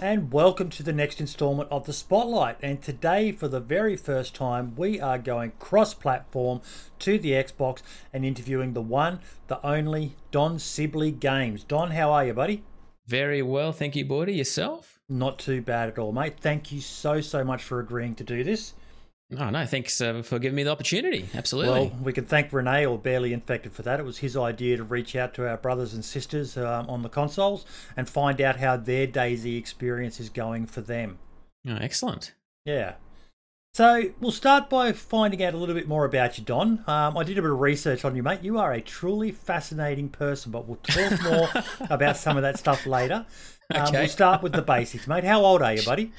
and welcome to the next installment of the Spotlight. And today, for the very first time, we are going cross platform to the Xbox and interviewing the one, the only Don Sibley Games. Don, how are you, buddy? Very well, thank you, Bordy. Yourself? Not too bad at all, mate. Thank you so, so much for agreeing to do this. Oh, no, thanks uh, for giving me the opportunity. Absolutely. Well, we can thank Renee or Barely Infected for that. It was his idea to reach out to our brothers and sisters um, on the consoles and find out how their DayZ experience is going for them. Oh, excellent. Yeah. So we'll start by finding out a little bit more about you, Don. Um, I did a bit of research on you, mate. You are a truly fascinating person, but we'll talk more about some of that stuff later. Um, Okay. We'll start with the basics, mate. How old are you, buddy?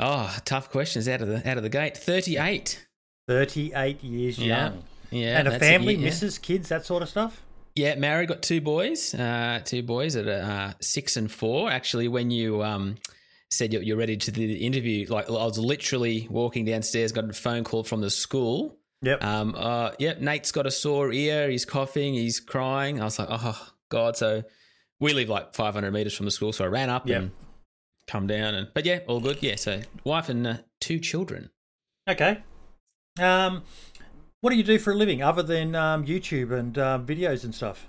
Oh, tough questions out of the out of the gate. Thirty-eight. 38 years Yeah. young. Yeah, and a it, family, yeah. missus, kids, that sort of stuff? Yeah, married, got two boys. Uh, two boys at uh, six and four. Actually, when you um, said you're, you're ready to do the interview, like I was literally walking downstairs, got a phone call from the school. Yep. Um, uh, yeah, Nate's got a sore ear. He's coughing. He's crying. I was like, oh god. So we live like 500 meters from the school, so I ran up Yep. and come down. And but yeah, all good. Yeah, so wife and uh, two children. Okay. Um, what do you do for a living other than um, YouTube and um, videos and stuff?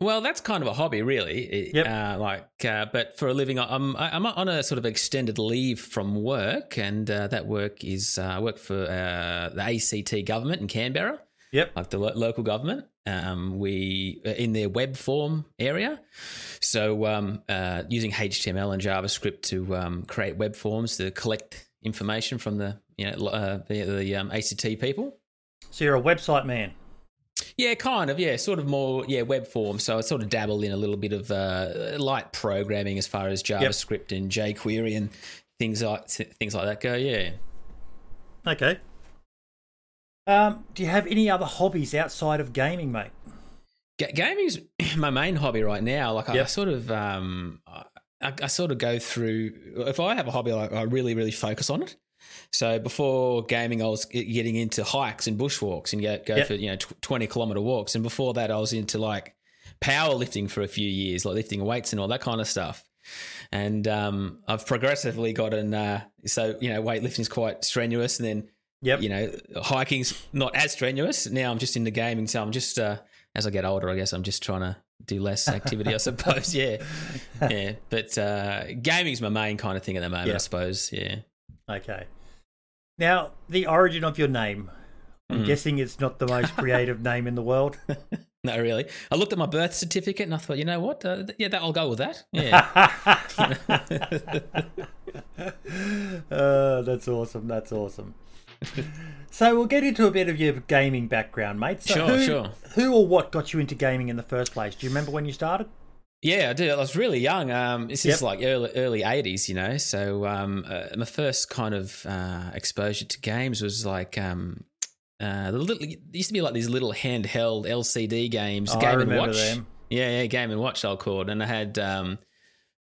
Well, that's kind of a hobby, really. Yep. Uh, like, uh, but for a living, I'm I'm on a sort of extended leave from work, and uh, that work is uh, I work for uh, the ACT government in Canberra. Yep. like the lo- local government. Um, we uh, in their web form area, so um, uh, using HTML and JavaScript to um, create web forms to collect information from the you know uh, the, the um, ACT people. So you're a website man. Yeah, kind of. Yeah, sort of more. Yeah, web form. So I sort of dabbled in a little bit of uh, light programming as far as JavaScript and jQuery and things like things like that go. Yeah. Okay. Um, do you have any other hobbies outside of gaming, mate? Ga- gaming's my main hobby right now. Like I, Yep. sort of, um, I, I sort of go through. If I have a hobby, like I really, really focus on it. So before gaming, I was getting into hikes and bushwalks and go, go Yep. for you know tw- twenty kilometer walks. And before that, I was into like powerlifting for a few years, like lifting weights and all that kind of stuff. And um, I've progressively gotten uh, so you know weightlifting's quite strenuous, and then Yep. you know, hiking's not as strenuous. Now I'm just into gaming, so I'm just uh, as I get older, I guess I'm just trying to do less activity, I suppose. Yeah, yeah. But uh, gaming's my main kind of thing at the moment, Yeah. I suppose. Yeah. Okay. Now, the origin of your name. I'm Mhm. guessing it's not the most creative name in the world. No, really. I looked at my birth certificate and I thought, you know what? Uh, yeah, that I'll go with that. Yeah. uh, that's awesome. That's awesome. So we'll get into a bit of your gaming background, mate. So Sure, who, sure. Who or what got you into gaming in the first place? Do you remember when you started? Yeah, I did. I was really young. Um, this Yep. is like early early eighties, you know. So um, uh, my first kind of uh, exposure to games was like um, uh, the little. There used to be like these little handheld LCD games. Oh, I Game and remember Watch. them. Yeah, yeah, Game and Watch. They were called, and I had um,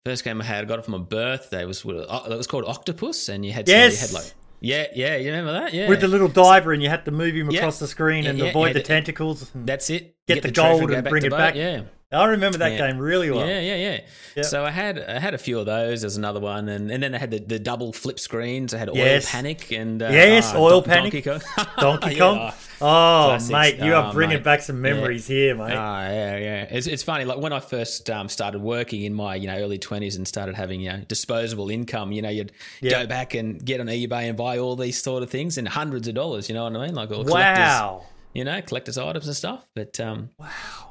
first game I had. I got it for my birthday. Was uh, it was called Octopus, and you had Yes. you had like yeah, yeah. You remember that? Yeah, With the little diver, and you had to move him Yeah. across the screen and yeah, avoid the tentacles. that's it. Get the treasure gold go and bring it back. Yeah. I remember that Yeah. game really well. Yeah, yeah, yeah. Yep. So I had I had a few of those. There's another one, and, and then I had the, the double flip screens. I had Yes. Oil Panic and uh, Yes, ah, Oil Don- Panic. Donkey Kong. Donkey Yeah. Kong. Oh, Classics. mate, you are Oh, bringing mate. back some memories here, mate. Ah, yeah, yeah. It's, it's funny. Like when I first um, started working in my you know early twenties and started having you know disposable income, you know, you'd Yeah. go back and get on eBay and buy all these sort of things and hundreds of dollars. You know what I mean? Like all collectors, wow. you know, collectors items and stuff. But um, Wow.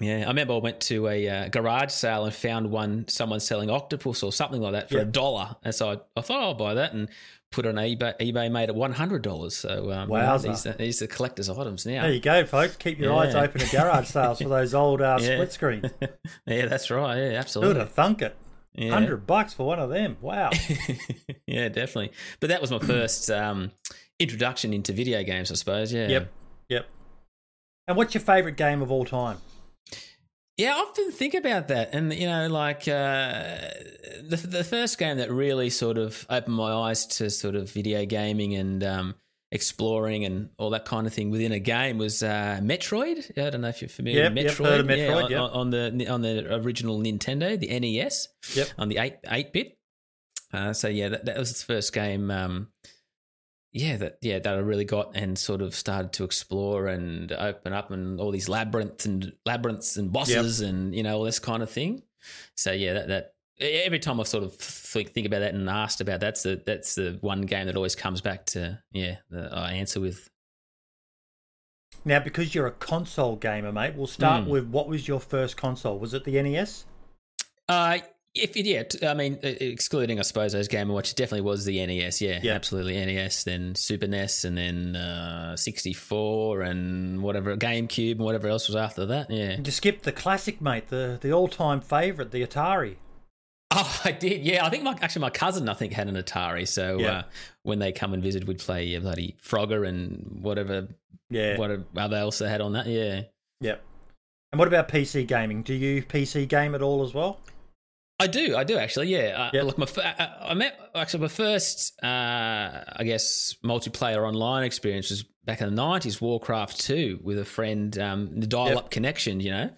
Yeah, I remember I went to a uh, garage sale and found one someone selling octopus or something like that for Yeah. a dollar, and so I, I thought I'll buy that and put it on eBay. eBay made it one hundred dollars. So um, Wowza. these, are- these are collectors' items now. There you go, folks. Keep your eyes open at garage sales for those old uh, Yeah. split screens. yeah, that's right. Yeah, absolutely. Who'd have thunk it? Yeah. Hundred bucks for one of them. Wow. yeah, definitely. But that was my first um, introduction into video games, I suppose. Yeah. Yep. Yep. And what's your favourite game of all time? Yeah, I often think about that, and you know, like uh, the the first game that really sort of opened my eyes to sort of video gaming and um, exploring and all that kind of thing within a game was uh, Metroid. I don't know if you're familiar Yep, with yep, Metroid. heard of Yeah, Metroid, on, yep. on the on the original Nintendo, the NES, Yep. on the eight eight bit. Uh, so yeah, that, that was the first game. Um, yeah, that yeah that I really got and sort of started to explore and open up and all these labyrinths and labyrinths and bosses yep. and you know all this kind of thing. So yeah, that that every time I've sort of think, think about that and asked about that, that's the that's the one game that always comes back to yeah the, I answer with. Now, because you're a console gamer, mate, we'll start mm. with what was your first console? Was it the NES? Uh if it, yeah, I mean, excluding I suppose those Game Watch, it definitely was the NES. Yeah, yeah, absolutely NES, then Super NES, and then uh, 64, and whatever GameCube, and whatever else was after that. Yeah, you skipped the classic, mate, the the all time favorite, the Atari. Oh, I did. Yeah, I think my actually my cousin I think had an Atari. So yeah. uh, when they come and visit, we'd play yeah, bloody Frogger and whatever. Yeah. Whatever else they had on that. Yeah. Yep. And what about PC gaming? Do you PC game at all as well? I do, I do actually. Yeah, uh, yep. look, my I met actually my first, uh, I guess, multiplayer online experience was back in the nineties, Warcraft Two, with a friend, um, the dial-up yep. connection, you know.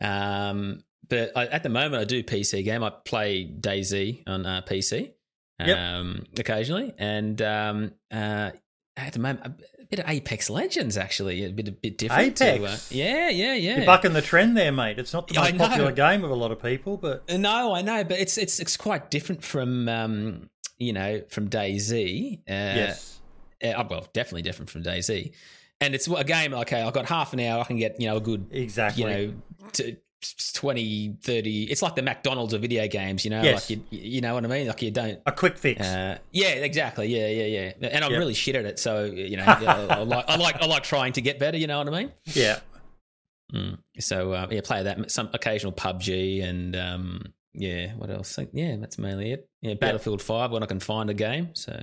Um, but I, at the moment, I do PC game. I play DayZ on uh, PC yep. um, occasionally, and um, uh, at the moment, bit of Apex Legends actually, a bit a bit different. Apex, to, uh, yeah, yeah, yeah. You're bucking the trend there, mate. It's not the most popular game of a lot of people, but uh, no, I know, but it's it's it's quite different from um, you know from DayZ. Uh, yes. Uh, well, definitely different from DayZ. And it's a game, okay, I've got half an hour, I can get, you know, a good, exactly, you know, to, 20 30 it's like the mcdonald's of video games you know? Yes. like you, you know what i mean? Like you don't a quick fix. Uh, yeah exactly. Yeah yeah yeah. And i'm yep. really shit at it so you know I, like i like i like trying to get better you know what i mean? Yeah. Mm. so uh, yeah play that some occasional pubg and um, yeah what else? Yeah that's mainly it. Yeah battlefield yep. 5 when i can find a game so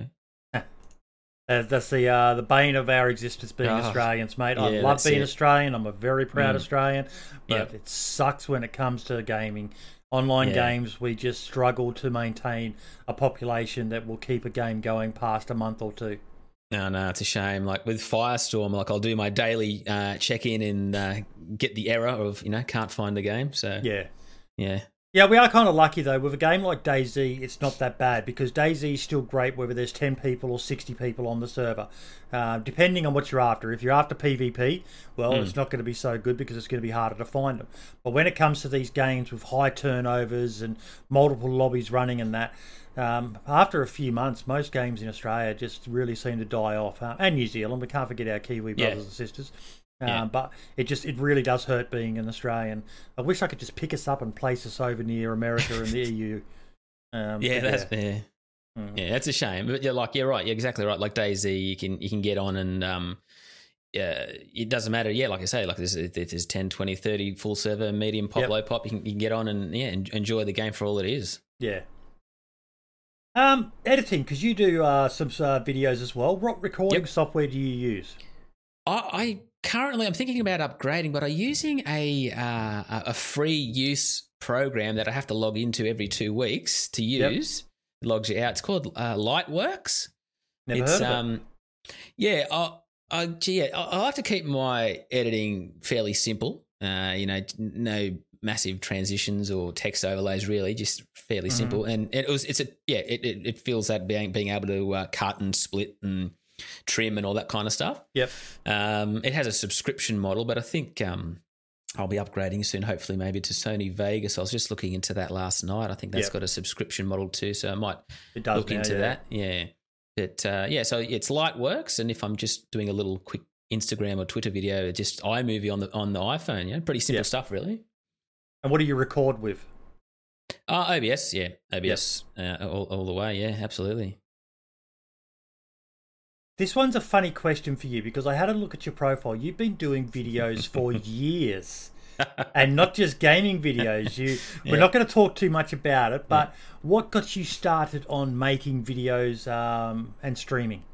uh, that's the uh, the bane of our existence being oh, Australians, mate. I love being it. Australian. I'm a very proud mm. Australian, but yep. it sucks when it comes to gaming. Online yeah. games, we just struggle to maintain a population that will keep a game going past a month or two. No, no, it's a shame. Like with Firestorm, like I'll do my daily uh, check in and uh, get the error of you know can't find the game. So yeah, yeah, yeah, we are kind of lucky though. With a game like DayZ, it's not that bad because DayZ is still great whether there's 10 people or 60 people on the server. Uh, depending on what you're after. If you're after PvP, well, mm. it's not going to be so good because it's going to be harder to find them. But when it comes to these games with high turnovers and multiple lobbies running and that, um, after a few months, most games in Australia just really seem to die off. Uh, and New Zealand, we can't forget our Kiwi brothers yeah. and sisters. Yeah. Um, but it just it really does hurt being an Australian. I wish I could just pick us up and place us over near America and the EU. Um, yeah, that's yeah. yeah. Mm. Yeah, that's a shame. But you're like you're right. You're exactly right. Like DayZ, you can you can get on and um, yeah, it doesn't matter. Yeah, like I say, like there's, there's 10, 20, 30 full server, medium pop, yep. low pop. You can, you can get on and yeah, enjoy the game for all it is. Yeah. Um, editing because you do uh, some uh, videos as well. What recording yep. software do you use? I, I currently I'm thinking about upgrading, but I'm using a uh, a free use program that I have to log into every two weeks to use. Yep. It logs you out. It's called uh, Lightworks. Never it's, heard of um, it. Yeah, I, I, yeah, I, like to keep my editing fairly simple. Uh, you know, no massive transitions or text overlays really just fairly mm-hmm. simple and it was it's a yeah it, it, it feels that being being able to uh, cut and split and trim and all that kind of stuff. Yep. Um, it has a subscription model, but I think um, I'll be upgrading soon, hopefully, maybe to Sony Vegas. I was just looking into that last night. I think that's yep. got a subscription model too, so I might look now, into yeah. that. Yeah. But uh, yeah, so it's Lightworks, and if I'm just doing a little quick Instagram or Twitter video, just iMovie on the on the iPhone, yeah, pretty simple yep. stuff, really. And what do you record with? Uh, OBS, yeah, OBS yep. uh, all, all the way, yeah, absolutely. This one's a funny question for you because I had a look at your profile. You've been doing videos for years. and not just gaming videos. You, we're not going to talk too much about it, but yeah. what got you started on making videos um, and streaming?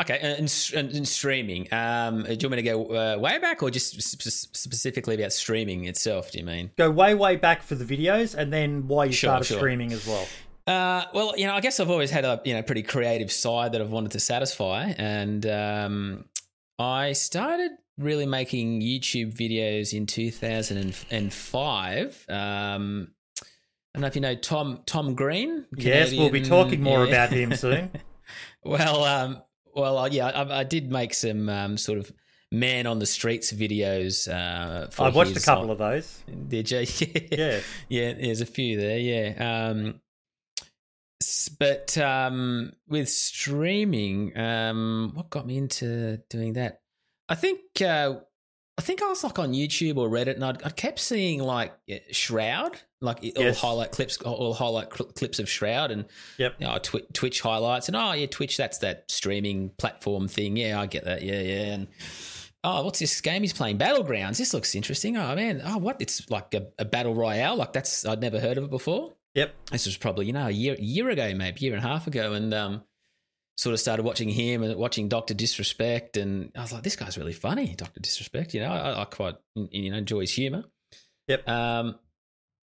Okay, and, and streaming. Um, do you want me to go uh, way back, or just sp- specifically about streaming itself? Do you mean go way, way back for the videos, and then why you sure, started sure. streaming as well? Uh, well, you know, I guess I've always had a you know pretty creative side that I've wanted to satisfy, and um, I started really making YouTube videos in 2005. Um, don't know if you know Tom Tom Green. yes, we'll be talking more yeah. about him soon. Well, um, well, uh, yeah, I, I did make some um, sort of man on the streets videos. Uh, I watched a couple of those. Did you? Yeah. yeah. There's a few there. Yeah. Um, but um, with streaming, um, what got me into doing that? I think uh, I think I was like on YouTube or Reddit, and I'd, I kept seeing like uh, Shroud, like all Yes. highlight clips, all highlight cl- clips of Shroud, and Yep. you know, Twi- Twitch highlights, and oh yeah, Twitch, that's that streaming platform thing. Yeah, I get that. Yeah, yeah. And oh, what's this game he's playing? Battlegrounds. This looks interesting. Oh man, oh what? It's like a, a battle royale. Like that's I'd never heard of it before. Yep. This was probably you know a year year ago, maybe year and a half ago, and um, sort of started watching him and watching Doctor Disrespect, and I was like, this guy's really funny, Doctor Disrespect. You know, I, I quite you know enjoy his humor. Yep. Um,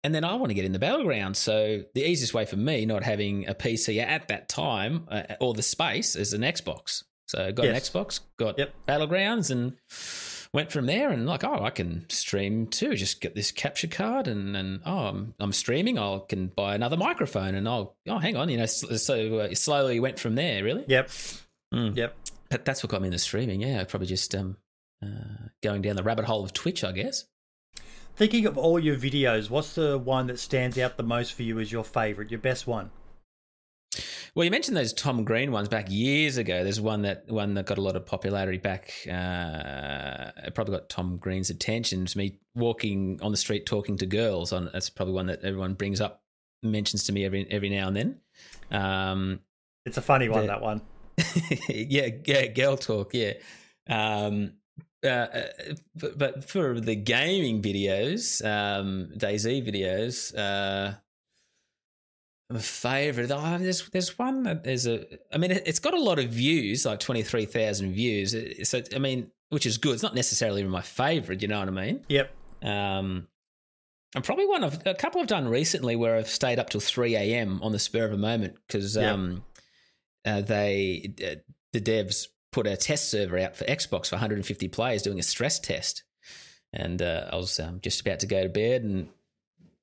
and then I want to get in the battleground. So the easiest way for me, not having a PC at that time uh, or the space, is an Xbox. So I got Yes. an Xbox, got Yep. battlegrounds, and went from there. And like, oh, I can stream too. Just get this capture card, and and oh, I'm, I'm streaming. I can buy another microphone, and I'll oh, hang on, you know. So, uh, slowly went from there. Really. Yep. Mm. Yep. But that's what got me into streaming. Yeah, probably just um, uh, going down the rabbit hole of Twitch, I guess. Thinking of all your videos, what's the one that stands out the most for you as your favorite, your best one? Well, you mentioned those Tom Green ones back years ago. There's one that one that got a lot of popularity back. Uh, it probably got Tom Green's attention. It's me walking on the street talking to girls. On that's probably one that everyone brings up, mentions to me every every now and then. Um, It's a funny one, The- that one. yeah, yeah, girl talk, yeah. Um, uh, uh, but, but for the gaming videos, um, DayZ videos, uh, favorite. Oh, there's there's one that there's a. I mean, it, it's got a lot of views, like twenty three thousand views. So I mean, which is good. It's not necessarily my favorite. You know what I mean? Yep. Um, and probably one of a couple I've done recently where I've stayed up till three a.m. on the spur of a moment because Yeah. um, uh, they uh, the devs put a test server out for Xbox for 150 players doing a stress test, and uh, I was um, just about to go to bed and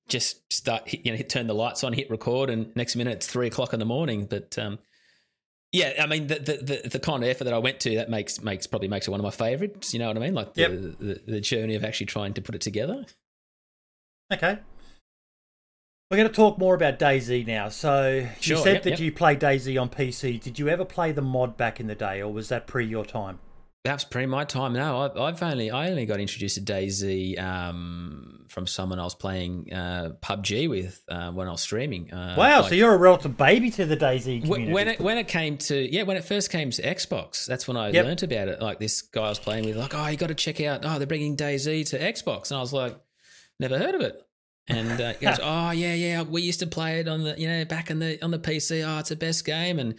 just start you know hit, turn the lights on, hit record, and next minute it's three o'clock in the morning. But um, yeah, I mean the, the the the kind of effort that I went to that makes makes probably makes it one of my favorites. You know what I mean? Like the, Yep. the the journey of actually trying to put it together. Okay. We're going to talk more about DayZ now. So Sure, you said yep, that yep. you play DayZ on PC. Did you ever play the mod back in the day, or was that pre your time? That's pre my time. now. I, I've only I only got introduced to DayZ um, from someone I was playing uh, PUBG with uh, when I was streaming. Uh, wow, like- so you're a relative baby to the DayZ community. When it when it came to yeah when it first came to Xbox that's when I Yep. learnt about it like this guy I was playing with like oh you got to check out oh they're bringing DayZ to Xbox and I was like never heard of it and uh, he goes oh yeah yeah we used to play it on the you know back in the on the PC oh it's the best game and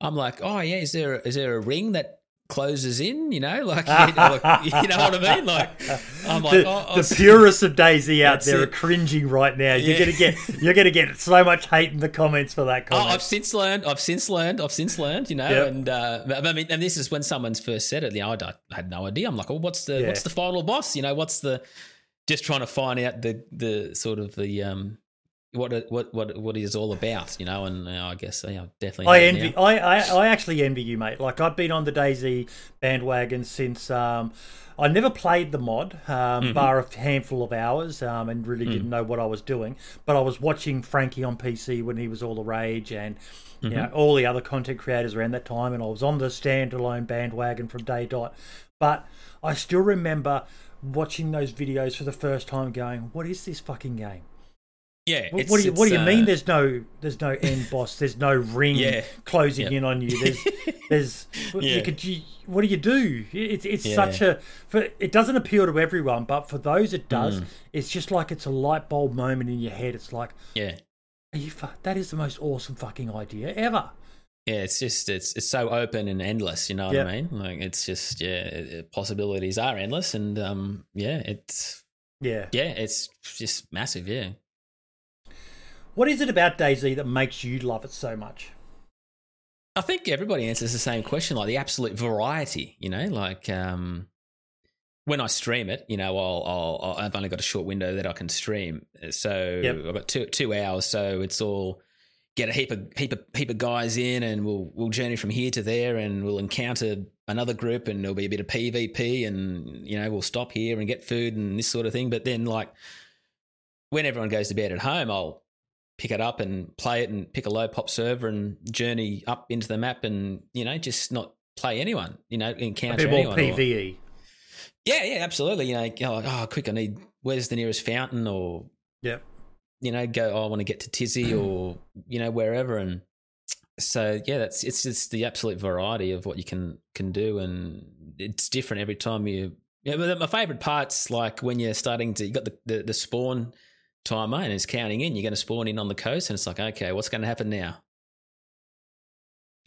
I'm like oh yeah is there is there a ring that closes in you know like you know, like, you know what I mean like I'm like the, oh, the oh, purists of DayZ out there are cringing right now. You're Yeah. gonna get you're gonna get so much hate in the comments for that comment. Oh. I've since learned. I've since learned. I've since learned. You know, Yep. and uh, I mean, and this is when someone's first said it. You know, I, I had no idea. I'm like, well, what's the Yeah. what's the final boss? You know, what's the just trying to find out the the sort of the um what it, what what what it is all about. You know, and uh, I guess yeah, definitely. I envy. now. I, I I actually envy you, mate. Like I've been on the DayZ bandwagon since. Um, I never played the mod, um, Mm-hmm. bar a handful of hours, um, and really Mm. didn't know what I was doing. But I was watching Frankie on PC when he was all the rage, and you Mm-hmm. know all the other content creators around that time, and I was on the standalone bandwagon from day dot. But I still remember watching those videos for the first time, going, "What is this fucking game?" Yeah. What, it's- what do you What do you mean? uh, There's no There's no end boss. There's no ring Yeah. closing Yep. in on you. There's There's what Yeah. you could you, What do you do? It's it's Yeah. such a for it doesn't appeal to everyone, but for those it does. Mm. It's just like it's a light bulb moment in your head. It's like, Yeah. are you that is the most awesome fucking idea ever. Yeah, it's just it's it's so open and endless. You know what Yep. I mean? Like it's just yeah, it- possibilities are endless, and um yeah, it's Yeah. yeah, it's just massive. Yeah. What is it about DayZ that makes you love it so much? I think everybody answers the same question, like the absolute variety, you know, like um when I stream it, you know, I'll, I'll, I'll I've only got a short window that I can stream, so Yep. I've got two two hours, so it's all get a heap of heap of heap of guys in, and we'll we'll journey from here to there, and we'll encounter another group, and there'll be a bit of PvP, and you know, we'll stop here and get food and this sort of thing. But then, like when everyone goes to bed at home, I'll pick it up and play it, and pick a low pop server and journey up into the map, and you know, just not play anyone, you know, A encounter bit more anyone. or- PVE. yeah, yeah, absolutely. You know, go like, oh, quick, I need, where's the nearest fountain? Or, yeah, you know, go, oh, I want to get to Tisy or, you know, wherever. And so, yeah, that's, it's just the absolute variety of what you can, can do. And it's different every time you, yeah, but my favorite part's like when you're starting to, you got the, the, the spawn timer and it's counting in, you're going to spawn in on the coast and it's like, okay, what's going to happen now?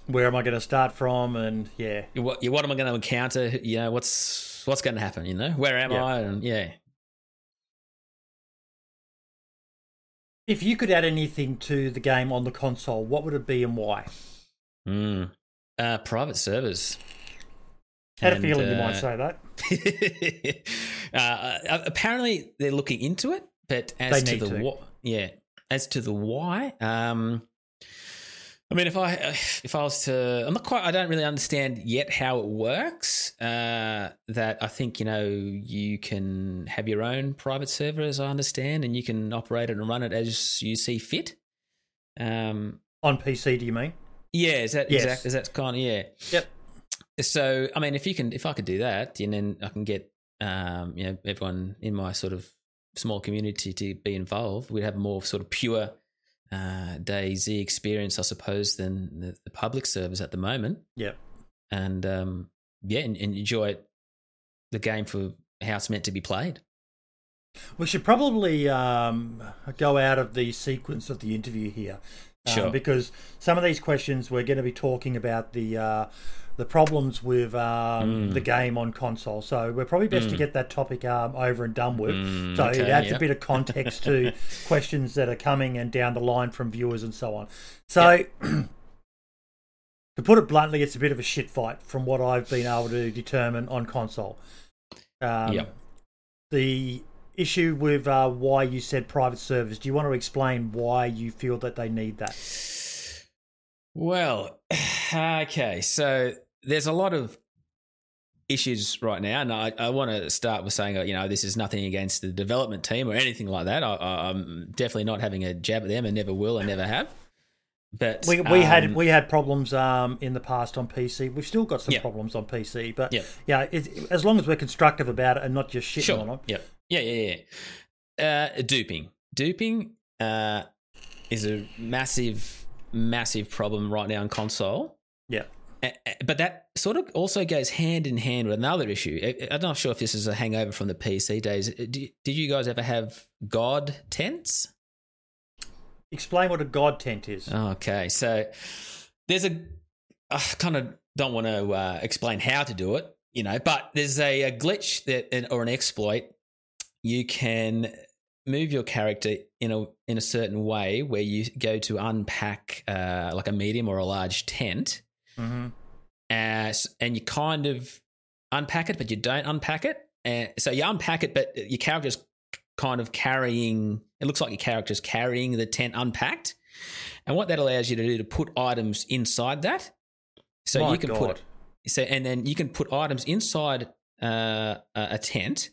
Where am I going to start from? And yeah, What, what am I going to encounter? You know, what's, what's going to happen? You know, where am Yeah. I? And yeah. if you could add anything to the game on the console, what would it be and why? Mm. Uh, private servers. Had a And, feeling you uh, might say that. uh, apparently, they're looking into it, but as to the to. why, yeah, as to the why, um, I mean, if I if I was to, I'm not quite. I don't really understand yet how it works. Uh, that I think you know you can have your own private server, as I understand, and you can operate it and run it as you see fit. Um, On PC, do you mean? yeah, is that Yes. exact? Is that kind of yeah? Yep. So, I mean, if you can, if I could do that, and then I can get, um, you know, everyone in my sort of small community to be involved, we'd have more sort of pure uh, DayZ experience, I suppose, than the, the public servers at the moment. Yep. And um, yeah, and, and enjoy the game for how it's meant to be played. We should probably um, go out of the sequence of the interview here, uh, Sure. because some of these questions we're going to be talking about the uh, the problems with um, Mm. the game on console. So we're probably best to Mm. get that topic um, over and done with. Mm, so it adds yeah. a bit of context to questions that are coming and down the line from viewers and so on. So. To put it bluntly, it's a bit of a shit fight from what I've been able to determine on console. Um, Yep. The issue with uh, why you said private servers, do you want to explain why you feel that they need that? Well, okay. So there's a lot of issues right now, and I, I want to start with saying, uh, you know, this is nothing against the development team or anything like that. I, I'm definitely not having a jab at them, and never will, and never have. But We, we had um, we had problems um, in the past on PC. We've still got some Yeah. problems on PC, but Yep. yeah, it, as long as we're constructive about it and not just shitting sure. on them. Yep. Yeah, yeah, yeah. Uh, duping. Duping uh, is a massive, massive problem right now on console. Yeah. Uh, But that sort of also goes hand in hand with another issue. I'm not sure if this is a hangover from the PC days. Uh, Did did you guys ever have God tents? Explain what a god tent is. Okay, so there's a. I kind of don't want to uh, explain how to do it, you know, but there's a, a glitch that or an exploit. You can move your character in a in a certain way where you go to unpack uh, like a medium or a large tent, hmm as and you kind of unpack it, but you don't unpack it. And so you unpack it, but your character's kind of carrying. It looks like your character's carrying the tent unpacked, and what that allows you to do to put items inside that. So My you can God. put so and then you can put items inside uh, a tent.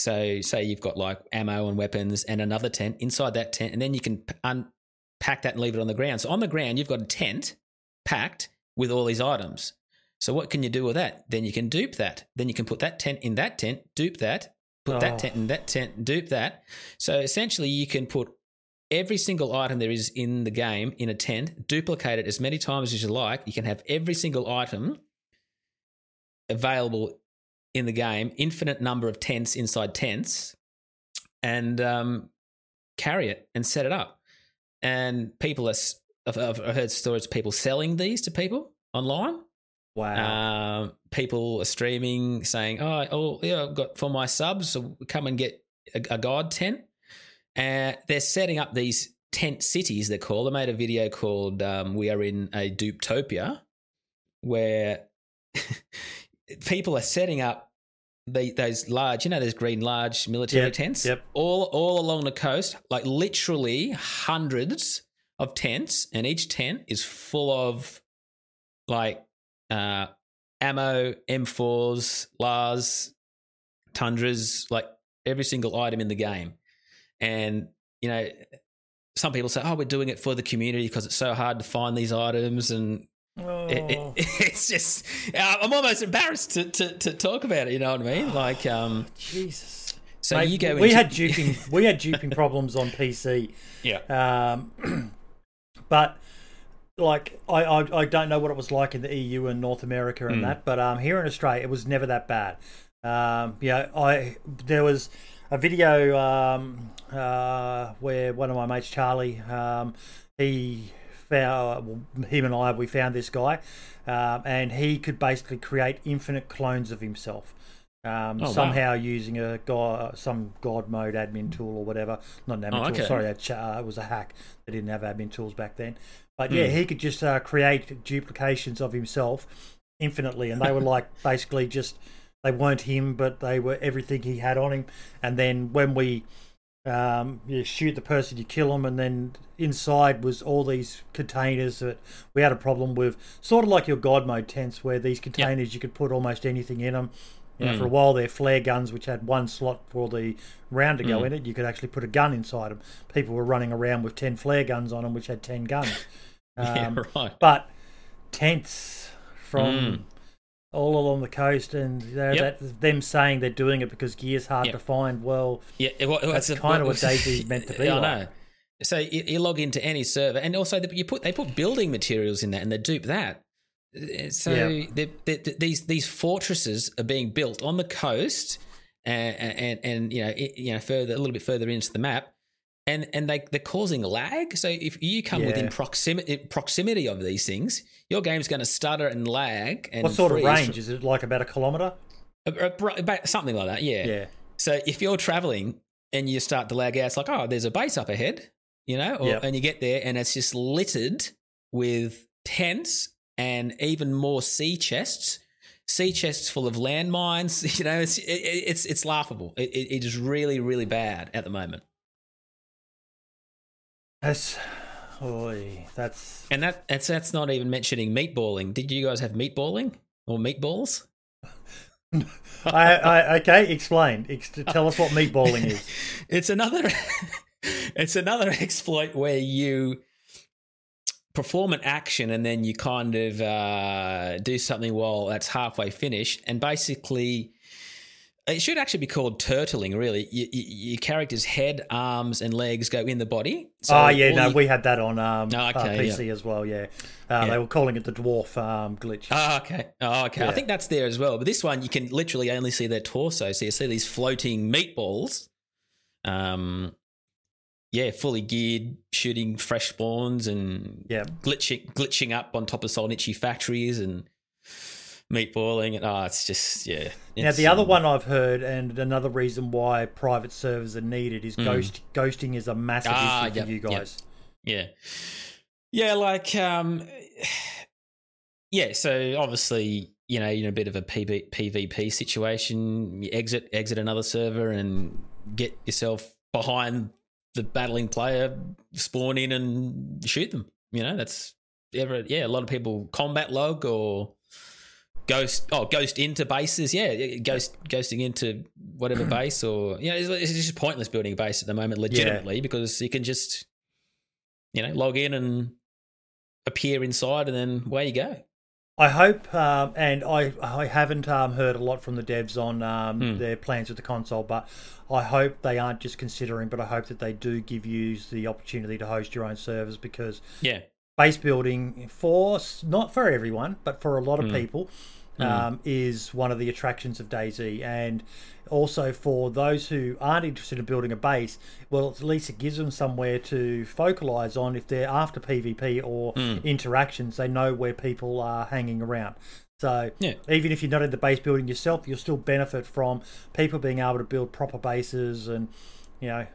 So say you've got like ammo and weapons and another tent inside that tent, and then you can unpack that and leave it on the ground. So on the ground you've got a tent packed with all these items. So what can you do with that? Then you can dupe that. Then you can put that tent in that tent, dupe that, put Oh. that tent in that tent, dupe that. So essentially you can put every single item there is in the game in a tent, duplicate it as many times as you like. You can have every single item available in the game, infinite number of tents inside tents, and um, carry it and set it up. And people are, I've, heard stories of people selling these to people online. Wow. Um, people are streaming saying, "Oh, oh, yeah, I've got for my subs, so come and get a, a god tent." And they're setting up these tent cities. They're called. I made a video called um, "We Are in a Duptopia," where people are setting up the, those large, you know, those green large military Yep, tents, yep. all all along the coast, like literally hundreds of tents, and each tent is full of like uh, ammo, M4s, Lars, Tundras, like every single item in the game. And you know, some people say, "Oh, we're doing it for the community because it's so hard to find these items," and Oh. it, it, it's just uh, I'm almost embarrassed to, to, to talk about it. You know what I mean? Like, um, Jesus. so Mate, you go. we into, had duping we had duping problems on PC. yeah, Um, but like I, I I don't know what it was like in the EU and North America and Mm. that, but um here in Australia it was never that bad. Um, yeah, I there was a video um uh where one of my mates Charlie um he found well, him and I we found this guy um, and he could basically create infinite clones of himself. Um, Oh, wow. somehow using a god, some god mode admin tool or whatever. Not an admin Oh, tool. okay. Sorry, uh, it was a hack. They didn't have admin tools back then. But yeah, Hmm. he could just uh, create duplications of himself infinitely, and they were like basically just they weren't him, but they were everything he had on him. And then when we um, you shoot the person, you kill them, and then inside was all these containers that we had a problem with, sort of like your God mode tents, where these containers you could put almost anything in them. You know, Mm. For a while, they're flare guns, which had one slot for the round to go Mm. in it. You could actually put a gun inside them. People were running around with ten flare guns on them, which had ten guns. yeah, Um, right. but tents from Mm. All along the coast, and they're, Yep. that, them saying they're doing it because gear's hard Yep. to find. Well, Yeah, it, well, That's kinda well, what DayZ's meant to be I like. know. So you, you log into any server, and also the, you put they put building materials in that, and they dupe that. Uh, So they- these these fortresses are being built on the coast, and and, and you know it, you know further a little bit further into the map, and and they they're causing lag. So if you come within proximity proximity of these things, your game's going to stutter and lag. And what sort of range is it? Like about a uh, about something like that. Yeah. Yeah, So if you're traveling and you start to lag out, it's like, oh, there's a base up ahead, you know, or, Yep. and you get there and it's just littered with tents and even more sea chests, sea chests full of landmines. You know, it's it, it's it's laughable. It, it, it is really really bad at the moment, that's. Oy, that's and that that's that's not even mentioning meatballing. Did you guys have meatballing or meatballs? I, I, okay. Explain. Ex- tell us what meatballing is. it's another it's another exploit where you perform an action and then you kind of uh, do something while that's halfway finished and basically it should actually be called turtling really you, you, your character's head arms and legs go in the body so oh yeah, no, you- we had that on um, Oh, uh, okay, PC as well. Yeah, uh, Yeah. they were calling it the dwarf um, glitch. Oh, okay. Oh, okay. I think that's there as well. But this one, you can literally only see their torso. So you see these floating meatballs. Um, yeah, fully geared, shooting fresh spawns and yeah, glitching, glitching up on top of Solnichi factories and meatballing. And oh, it's just yeah. Now the other um, one I've heard, and another reason why private servers are needed is Mm. ghost ghosting is a massive Ah, issue yep, for you yep. guys. Yeah. Yeah, like um yeah, so obviously, you know, you're in a bit of a PV, PvP situation. You exit exit another server and get yourself behind the battling player, spawn in and shoot them. You know, that's ever yeah, a lot of people combat log or ghost oh ghost into bases yeah ghost ghosting into whatever base or you know it's, it's just pointless building a base at the moment legitimately because you can just you know log in and appear inside and then away you go I hope, um, and I I haven't um, heard a lot from the devs on um, Hmm. their plans with the console, but I hope they aren't just considering, but I hope that they do give you the opportunity to host your own servers because yeah base building for not for everyone, but for a lot of Mm. people, Mm. um, is one of the attractions of DayZ. and also for those who aren't interested in building a base, well, at least it gives them somewhere to focalize on if they're after PvP or Mm. interactions. They know where people are hanging around. So Yeah. even if you're not in the base building yourself, you'll still benefit from people being able to build proper bases and you know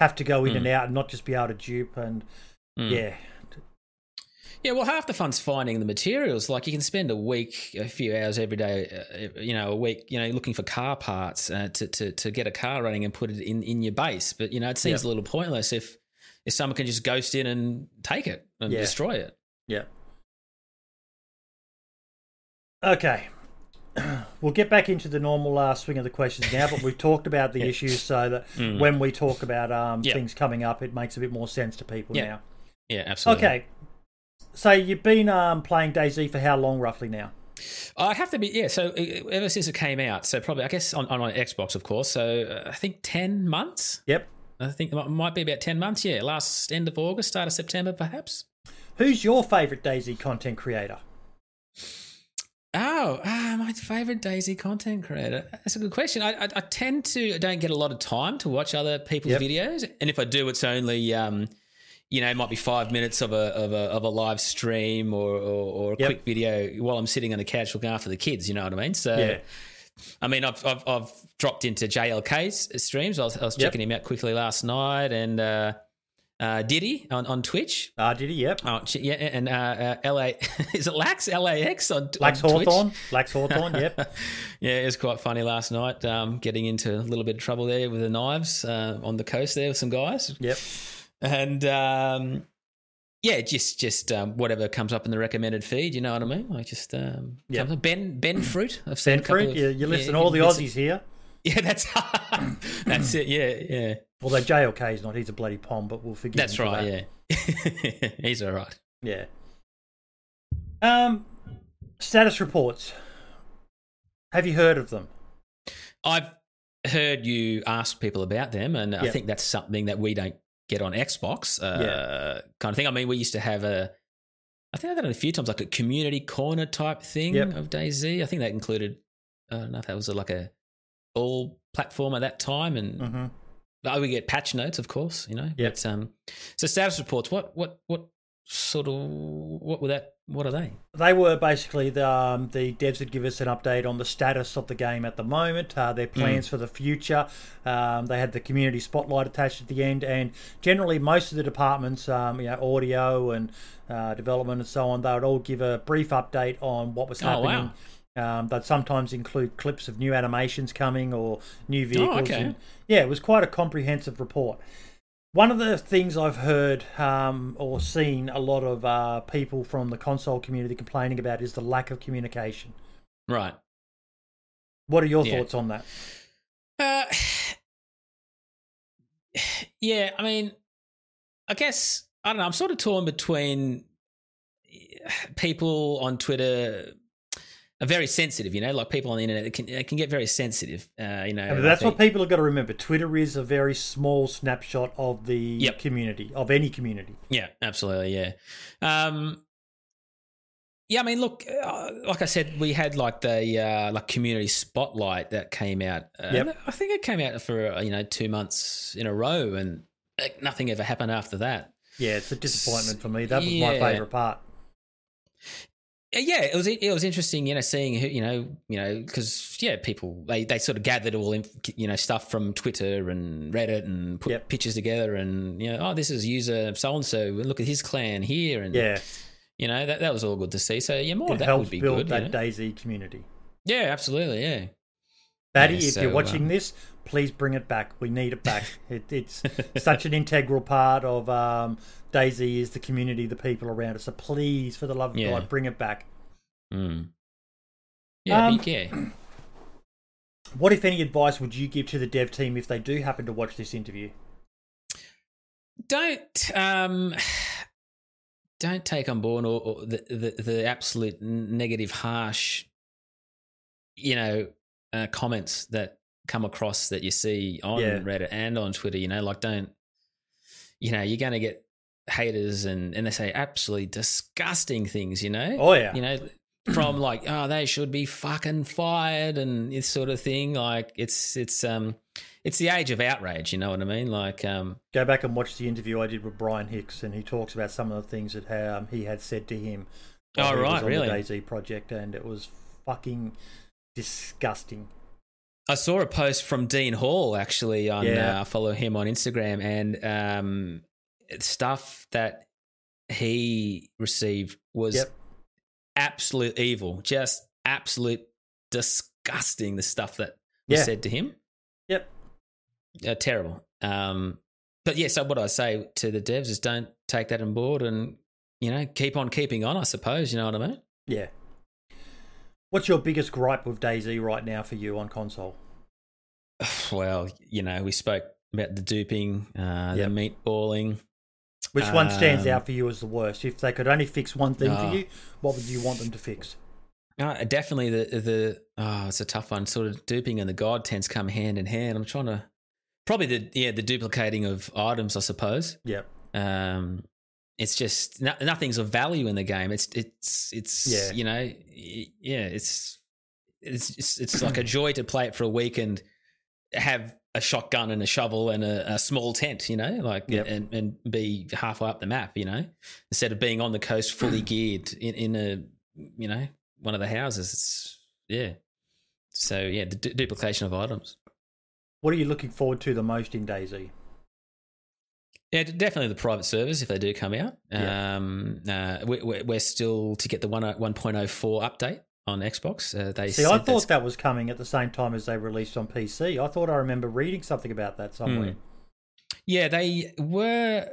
have to go in Mm. and out and not just be able to dupe and Mm. yeah Yeah, well, half the fun's finding the materials. Like you can spend a week, a few hours every day, uh, you know, a week, you know, looking for car parts uh, to, to to get a car running and put it in, in your base. But you know, it seems Yep. a little pointless if if someone can just ghost in and take it and Yeah. destroy it. Yeah. Okay. We'll get back into the normal uh, swing of the questions now, but we've talked about the Yeah. issues so that Mm. when we talk about um, Yeah. things coming up, it makes a bit more sense to people Yeah. now. Yeah, absolutely. Okay. So you've been um, playing DayZ for how long, roughly now? I'd have to be yeah. So ever since it came out, so probably I guess on, on my Xbox, of course. So uh, I think ten months. Yep. I think it might- be about ten months. Yeah, last end of August, start of September, perhaps. Who's your favourite DayZ content creator? Oh, ah, my favorite DayZ content creator. That's a good question. I, I, I tend to I don't get a lot of time to watch other people's Yep. videos, and if I do, it's only um, you know, it might be five minutes of a of a of a live stream or or, or a Yep. quick video while I'm sitting on the couch looking after the kids. You know what I mean? So. Yeah. I mean, I've, I've I've dropped into JLK's streams. I was, I was Yep. checking him out quickly last night, and uh, uh, Diddy on, on Twitch. Ah, did he? Yep. Oh, yeah, and uh, uh, LA is it Lax LAX on, Lax on Twitch? Hawthorne. Lax Hawthorne, yep. yeah, it was quite funny last night. Um, getting into a little bit of trouble there with the knives uh, on the coast there with some guys, Yep. And um, yeah, just just um, whatever comes up in the recommended feed. You know what I mean? I just um, Yep. up. Ben Ben Fruit. I've seen Ben Fruit, of- you, you listen yeah, all the listen- Aussies here. Yeah, that's that's it. Yeah, yeah, Although JLK's not, he's a bloody pom, but we'll forgive that's him for right. that. Yeah, he's all right. Yeah. Um, status reports. Have you heard of them? I've heard you ask people about them, and I think that's something that we don't get on Xbox, uh, Yeah. kind of thing. I mean, we used to have a, I think I've done it a few times, like a community corner type thing Yep. of DayZ. I think that included, I don't know if that was like a all platform at that time, and Mm-hmm. oh, we get patch notes, of course, you know. Yep. But, um, so status reports. What what what sort of what were that? What are they? They were basically the um, the devs would give us an update on the status of the game at the moment, uh, their plans for the future. Um, they had the community spotlight attached at the end, and generally most of the departments, um, you know, audio and uh, development and so on, they would all give a brief update on what was happening. Oh, wow. Um, they'd sometimes include clips of new animations coming or new vehicles. okay. and- yeah, it was quite a comprehensive report. One of the things I've heard um, or seen a lot of uh, people from the console community complaining about is the lack of communication. Right. What are your Yeah. thoughts on that? Uh, yeah, I mean, I guess I don't know. I'm sort of torn between people on Twitter are very sensitive. You know, like people on the internet can they can get very sensitive. Uh, you know, that's what people have got to remember. Twitter is a very small snapshot of the Yep. community, of any community. Yeah, absolutely. Yeah. Um, yeah, I mean, look, uh, like I said, we had like the uh, like community spotlight that came out. Uh, Yep. I think it came out for uh, you know two months in a row, and uh, nothing ever happened after that. Yeah, it's a disappointment for me. That was my favourite part. Yeah, it was it was interesting, you know, seeing who you know, you know, because yeah, people they they sort of gathered all in, you know stuff from Twitter and Reddit and put Yep. pictures together, and you know, oh, this is user so and so, look at his clan here, and Yeah, you know that that was all good to see. So yeah, more of that would be build good. you that know? DayZ community. Yeah, absolutely. Yeah. Batty, Yeah, if so, you're watching um, this, please bring it back. We need it back. it, it's such an integral part of um, DayZ is the community, the people around us. So please, for the love of Yeah. God, bring it back. Mm. Yeah, Um, yeah. What, if any, advice would you give to the dev team if they do happen to watch this interview? Don't um, don't take on board or, or the, the the absolute negative, harsh, you know, uh, comments that come across that you see on Yeah. Reddit and on Twitter. You know, like don't, you know, you're going to get haters and and they say absolutely disgusting things. You know, Oh, yeah. you know from like oh they should be fucking fired and this sort of thing like it's it's um it's the age of outrage you know what i mean like um Go back and watch the interview I did with Brian Hicks, and he talks about some of the things that um, he had said to him. Oh, right, on really? The DayZ project, and it was fucking disgusting. i saw a post from dean hall actually on Yeah. uh, I follow him on instagram and um stuff that he received was Yep. absolute evil, just absolute disgusting. The stuff that was Yeah. said to him, Yep. uh, terrible. Um, but yeah, so what I say to the devs is don't take that on board, and you know, keep on keeping on. I suppose you know what I mean. Yeah. What's your biggest gripe with DayZ right now for you on console? Well, you know, we spoke about the duping, uh, Yep. the meatballing. Which one stands Um, out for you as the worst? If they could only fix one thing Oh. for you, what would you want them to fix? Uh, definitely the the oh, it's a tough one. Sort of duping and the god tents come hand in hand. I'm trying to probably the yeah the duplicating of items, I suppose. Yep. Um, it's just no, nothing's of value in the game. It's it's it's Yeah. you know yeah it's it's it's, it's like a joy to play it for a week and have a shotgun and a shovel and a, a small tent, you know, like Yep. and, and be halfway up the map, you know, instead of being on the coast fully geared in, in a you know one of the houses. It's yeah. So yeah, the du- duplication of items. What are you looking forward to the most in DayZ? Yeah, definitely the private servers if they do come out. Yeah. Um, uh, we, we're still to get the 1 1.04 update on Xbox. Uh, they See, I that's- thought that was coming at the same time as they released on PC. I thought I remember reading something about that somewhere. yeah, they were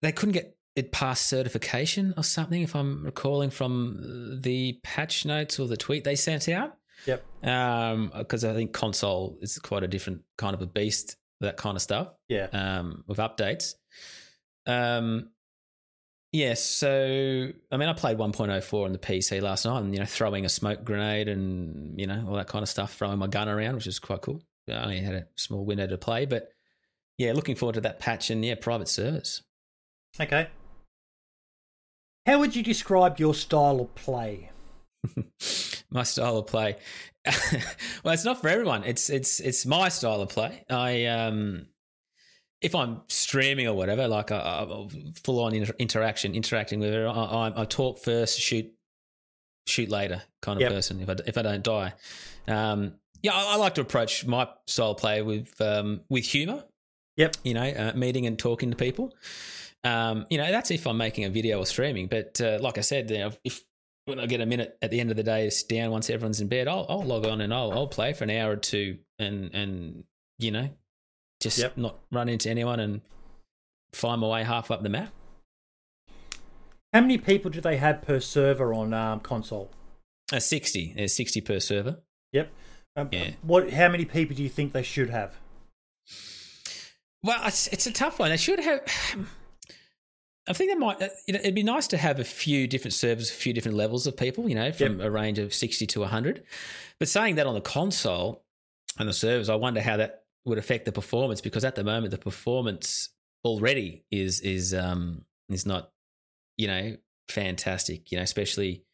they couldn't get it past certification or something. If I'm recalling from the patch notes or the tweet they sent out. Yep. Um, because I think console is quite a different kind of a beast. That kind of stuff. Yeah. um, with updates. Um, yeah, so I mean, I played 1.04 on the PC last night, and you know, throwing a smoke grenade and you know all that kind of stuff, throwing my gun around, which is quite cool. I only had a small window to play, but yeah, looking forward to that patch and yeah, private servers. Okay. How would you describe your style of play? my style of play. well, it's not for everyone. It's it's it's my style of play. I um, if I'm streaming or whatever, like a, a full on inter- interaction, interacting with her, I, I, I talk first, shoot shoot later kind of Yep. person. If I if I don't die, um, yeah, I, I like to approach my style of play with um, with humor. Yep. You know, uh, meeting and talking to people. Um, you know, that's if I'm making a video or streaming. But uh, like I said, you know, if when I get a minute at the end of the day to sit down once everyone's in bed, I'll, I'll log on and I'll, I'll play for an hour or two and, and you know, just Yep. not run into anyone and find my way half up the map. How many people do they have per server on um, console? Uh, 60. There's 60 per server. Yep. Um, Yeah. What? How many people do you think they should have? Well, it's, it's a tough one. They should have. I think they might. uh, You know, it'd be nice to have a few different servers, a few different levels of people. You know, from a range of sixty to hundred. But saying that on the console and the servers, I wonder how that would affect the performance because at the moment the performance already is is um is not you know fantastic. You know, especially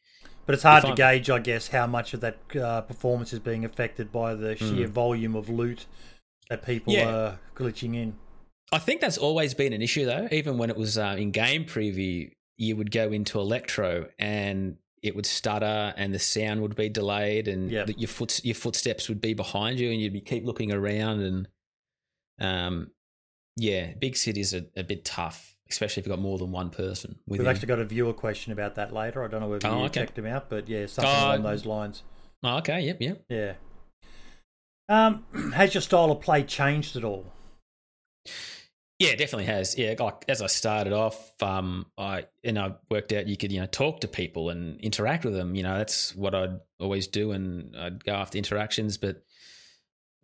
But it's hard to I'm- gauge, I guess, how much of that uh, performance is being affected by the sheer Mm. volume of loot that people Yeah. are glitching in. I think that's always been an issue, though. Even when it was uh, in game preview, you would go into Electro and it would stutter, and the sound would be delayed, and Yep. your foot your footsteps would be behind you, and you'd be keep looking around, and um, yeah, big cities are a bit tough, especially if you've got more than one person with We've actually got a viewer question about that later. I don't know whether Oh, you okay. checked them out, but yeah, something Uh, along those lines. oh, okay, yep, yep. Yeah. Um, has your style of play changed at all? Yeah, it definitely has. Yeah, like as I started off, um, I and I worked out you could you know talk to people and interact with them. You know, that's what I'd always do, and I'd go after interactions. But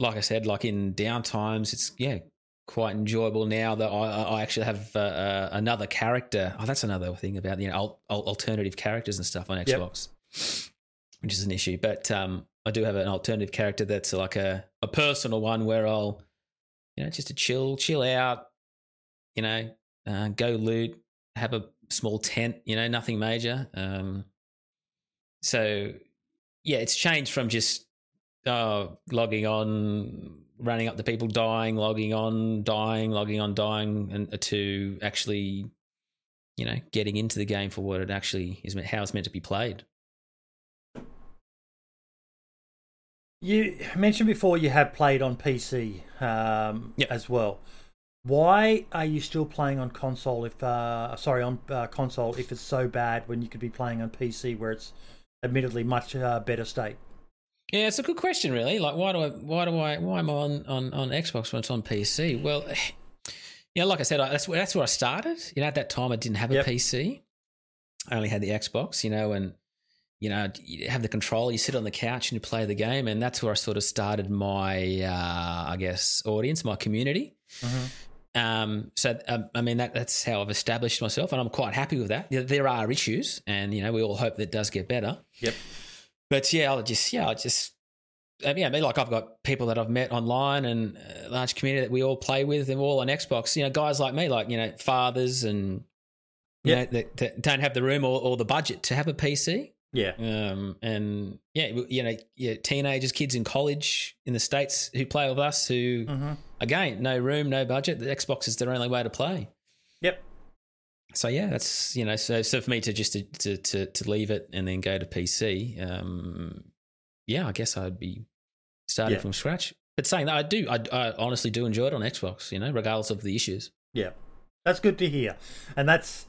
like I said, like in downtimes, it's yeah quite enjoyable now that I, I actually have uh, uh, another character. Oh, that's another thing about you know al- al- alternative characters and stuff on Yep. Xbox, which is an issue. But um, I do have an alternative character that's like a a personal one where I'll you know just to chill chill out you know, uh, go loot, have a small tent, you know, nothing major. Um, so, yeah, it's changed from just uh, logging on, running up to people dying, logging on, dying, logging on, dying, and to actually, you know, getting into the game for what it actually is, how it's meant to be played. You mentioned before you have played on PC um, Yep. as well. Why are you still playing on console if uh, sorry on uh, console if it's so bad when you could be playing on PC where it's admittedly much uh, better state? Yeah, it's a good question, really. Like, why do I, why do I, why am I on on, on Xbox when it's on PC? Well, you know, like I said, I, that's where that's where I started. You know, at that time I didn't have a Yep. PC. I only had the Xbox. You know, and you know, you have the control. You sit on the couch and you play the game, and that's where I sort of started my, uh, I guess, audience, my community. Um, so um, I mean that that's how I've established myself, and I'm quite happy with that. There- are issues, and you know we all hope that it does get better. Yep. But yeah, I'll just yeah, I'll just um, yeah, I mean, like I've got people that I've met online and a large community that we all play with, and we're all on Xbox. You know, guys like me, like you know, fathers and you Yep. know that, that don't have the room or, or the budget to have a PC. Yeah, Um, and yeah, you know, yeah, teenagers, kids in college in the states who play with us, who hmm again, no room, no budget. The Xbox is their only way to play. yep, So yeah, that's you know, so so for me to just to to to, to leave it and then go to PC, um, yeah, I guess I'd be starting Yeah. from scratch. But saying that, I do, I, I honestly do enjoy it on Xbox. You know, regardless of the issues. yeah. That's good to hear, and that's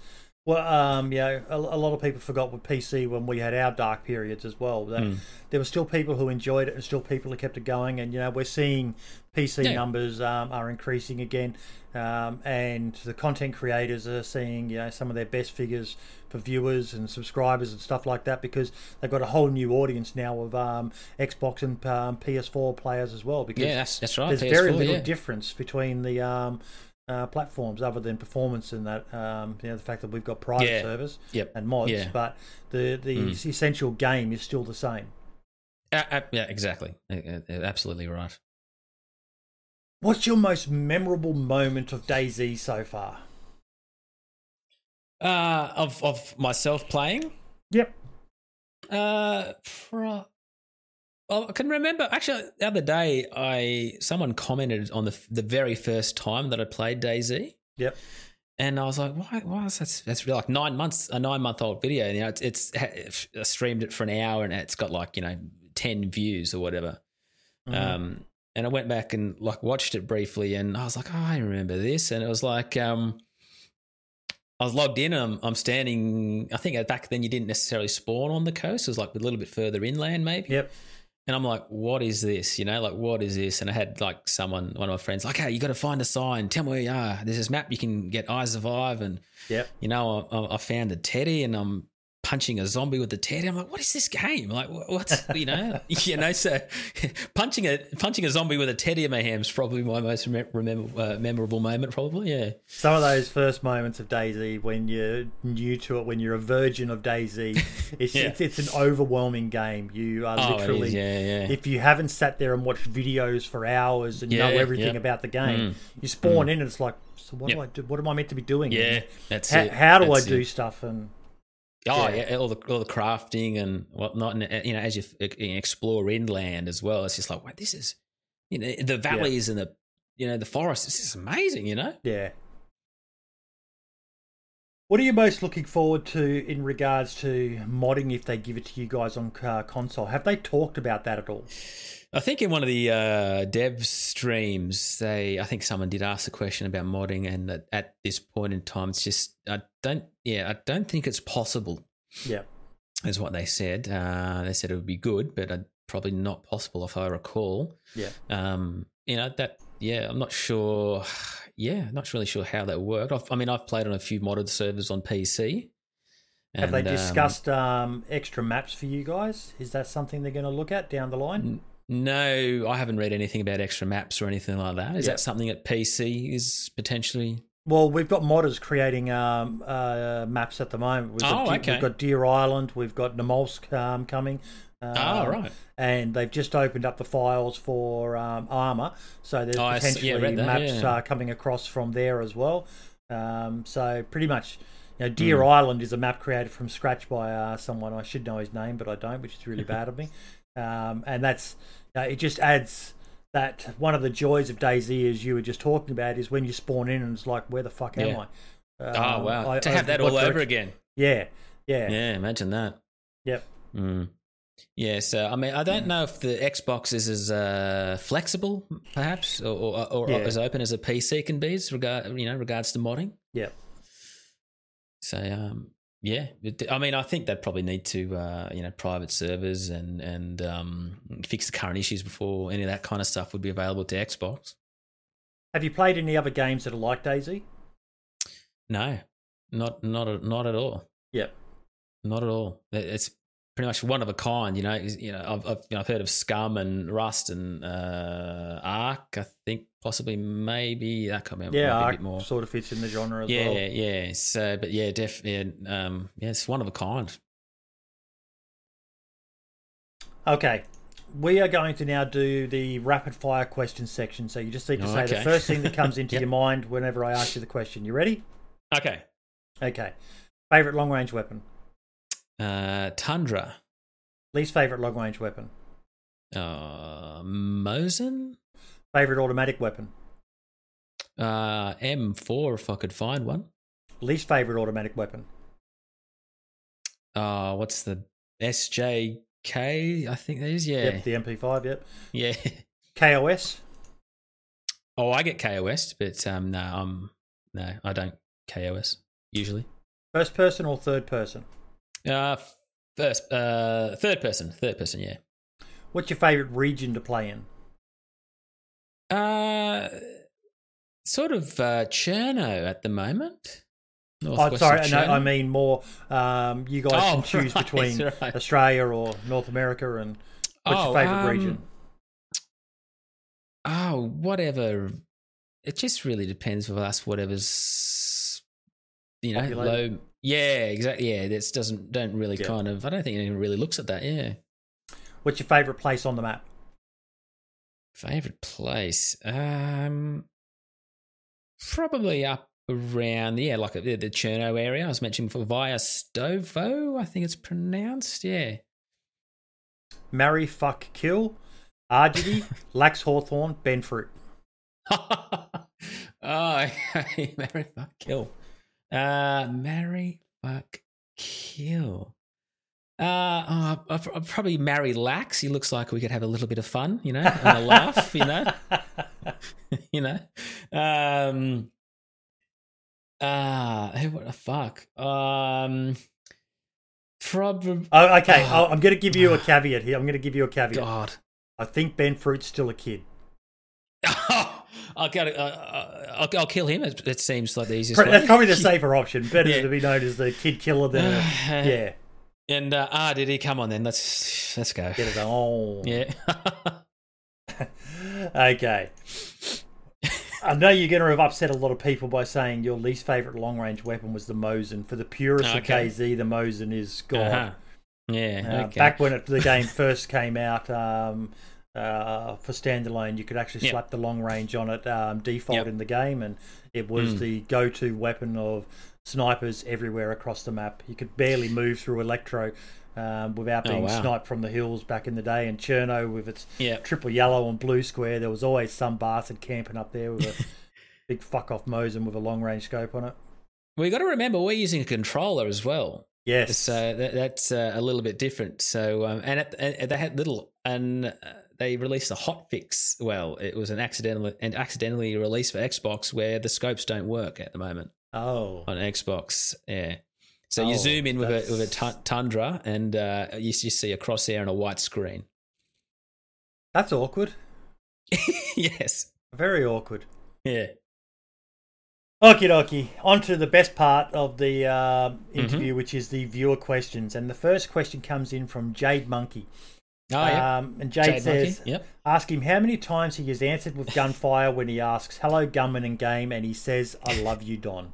well, um, you know, a, a lot of people forgot with PC when we had our dark periods as well. Mm. there were still people who enjoyed it, and still people who kept it going. And you know, we're seeing PC Yeah. numbers um, are increasing again, um, and the content creators are seeing you know some of their best figures for viewers and subscribers and stuff like that because they've got a whole new audience now of um, Xbox and um, PS4 players as well. Because Yeah, that's that's right. there's PS4, very little yeah. difference between the um, uh, platforms other than performance and that um, you know the fact that we've got private Yeah. servers Yep. and mods, Yeah. but the the Mm. essential game is still the same. Uh, uh, yeah, exactly. Absolutely right. What's your most memorable moment of DayZ so far? Uh, of of myself playing. Yep. Uh, pro- I can remember. Actually, the other day, I someone commented on the the very first time that I played DayZ, Yep. and I was like, "Why? Why is that? That's really like nine months, a nine month old video. You know, it's, it's I streamed it for an hour, and it's got like you know ten views or whatever. Mhm. Um, and I went back and like watched it briefly, and I was like, oh, I remember this, and it was like, um, I was logged in, and I'm, I'm standing. I think back then you didn't necessarily spawn on the coast; it was like a little bit further inland, maybe. Yep. And I'm like, what is this? You know, like what is this? And I had like someone, one of my friends, like, hey, you got to find a sign. Tell me where you are. There's this map you can get iZurvive, and Yep. you know, I, I found a teddy, and I'm punching a zombie with the teddy. I'm like, what is this game? Like, what's you know, you know, so punching a punching a zombie with a teddy in my hand is probably my most remem- remember, uh, memorable moment. Probably, yeah, Some of those first moments of DayZ when you're new to it, when you're a virgin of DayZ, it's, Yeah. it's it's an overwhelming game. You are Oh, it literally yeah, yeah. if you haven't sat there and watched videos for hours and know everything about the game, Mm. you spawn in and it's like, so what do I do? What am I meant to be doing? yeah, that's How, it. how do I do it. stuff? And Oh Yeah. yeah. all the all the crafting and whatnot, and uh, you know, as you f- explore inland as well, it's just like, wow, this is, you know, the valleys and the, you know, the forests. This is amazing, you know. yeah. What are you most looking forward to in regards to modding if they give it to you guys on uh, console? Have they talked about that at all? I think in one of the uh, dev streams, they I think someone did ask a question about modding, and at, at this point in time, it's just I don't, yeah, I don't think it's possible. Yeah. is what they said. Uh, they said it would be good, but uh, probably not possible if I recall. Yeah. Um, you know that. Yeah, I'm not sure. Yeah, not really sure how that worked. I've, I mean, I've played on a few modded servers on PC. Have they and, um, discussed um, extra maps for you guys? Is that something they're going to look at down the line? No, I haven't read anything about extra maps or anything like that. Is Yeah. that something that PC is potentially? Well, we've got modders creating um, uh, maps at the moment. We've got, Oh, De- okay. we've got Deer Island, we've got Namalsk um, coming. Um, oh, right. And they've just opened up the files for um, Arma, so there's Oh, potentially Yeah, that, maps yeah. uh, coming across from there as well. Um, so pretty much, you know, Deer Hmm. Island is a map created from scratch by uh, someone. I should know his name, but I don't, which is really bad of me. Um, and that's uh, it. Just adds that one of the joys of DayZ, as you were just talking about, is when you spawn in and it's like, where the fuck am Yeah. I? oh Um, wow! I- to I- have that all over again. Yeah, yeah, Yeah, imagine that. Yep. Mm. Yeah, so I mean, I don't know if the Xbox is as uh, flexible, perhaps, or, or, or Yeah. as open as a PC can be, as regard you know, regards to modding. Yeah. So, um, yeah, I mean, I think they'd probably need to, uh, you know, private servers and and um, fix the current issues before any of that kind of stuff would be available to Xbox. Have you played any other games that are like DayZ? No, not not not at all. Yep. Not at all. It's pretty much one of a kind. You know, you know, I've I've, you know, I've heard of Scum and Rust and uh, Ark. I think possibly maybe that can't remember Yeah, maybe a Ark bit more. sort of fits in the genre as Yeah, well. yeah. So, but yeah, def, yeah, um, yeah, it's one of a kind. Okay. We are going to now do the rapid fire question section. So you just need to Oh, say the first thing that comes into Yep. your mind whenever I ask you the question. You ready? Okay. Okay. Favorite long range weapon? Uh, Tundra. Least favorite long range weapon? Uh, Mosin. Favorite automatic weapon? Uh, M4 if I could find one. Least favorite automatic weapon? Uh, what's the SJK? I think that is. Yeah. Yep, the MP5, yep. Yeah. KOS? Oh, I get KOS, but um, no, I'm no, I don't KOS usually. First person or third person? Uh, first, uh, third person, third person, yeah. What's your favorite region to play in? Uh, sort of uh, Cherno at the moment. Oh, Northwest sorry, no, I mean more. Um, you guys Oh, can choose right, between right. Australia or North America, and what's Oh, your favorite um, region? Oh, whatever. It just really depends with us. Whatever's you know Populated. low. Yeah, exactly. Yeah, this doesn't don't really Yeah. kind of. I don't think anyone really looks at that. Yeah. What's your favorite place on the map? Favorite place? Um, probably up around yeah, like the, the Cherno area. I was mentioning before Vysotovo. I think it's pronounced. Yeah. Marry, fuck, kill, Argity, Lax Hawthorne, Ben Fruit. oh, marry, fuck, kill. Uh, marry, fuck, kill. Uh, oh, I'll, I'll probably marry Lax. He looks like we could have a little bit of fun, you know, and a laugh, you know, you know. Um, ah, hey, what the fuck? Um, probably. Oh, okay, Oh. I'm going to give you a caveat here. I'm going to give you a caveat. God. I think Ben Fruit's still a kid. I'll, get, uh, uh, I'll, I'll kill him. It, it seems like the easiest way. That's probably the safer option. Better Yeah. to be known as the kid killer than a, yeah. And uh, ah, did he come on then? Let's let's go. Get it on. Yeah. Okay. I know you're going to have upset a lot of people by saying your least favorite long range weapon was the Mosin. For the purists Okay. of KZ, the Mosin is God. Uh-huh. Yeah. Uh, okay. Back when it, the game first came out um, uh, for standalone, you could actually Yep. slap the long range on it um, default Yep. in the game, and it was Mm. the go to weapon of snipers everywhere across the map. You could barely move through Electro um, without Oh, being wow. sniped from the hills back in the day. And Cherno, with its Yeah. triple yellow and blue square, there was always some bastard camping up there with a big fuck off Mosin with a long range scope on it. We've got to remember we're using a controller as well, Yes. so that, that's uh, a little bit different. So um, and, it, and they had little and uh, they released a hot fix. Well, it was an accidental and accidentally released for Xbox where the scopes don't work at the moment oh. on Xbox. Yeah. So Oh, you zoom in with a with a Tundra, and uh, you, you see a crosshair and a white screen. That's awkward. yes. Very awkward. Yeah. Okie dokie. On to the best part of the uh, Mm-hmm. interview, which is the viewer questions. And the first question comes in from Jade Monkey. Oh yeah. Um, and Jade, Jade says, yep. ask him how many times he has answered with gunfire when he asks, hello, gunman in game, and he says, I love you, Don.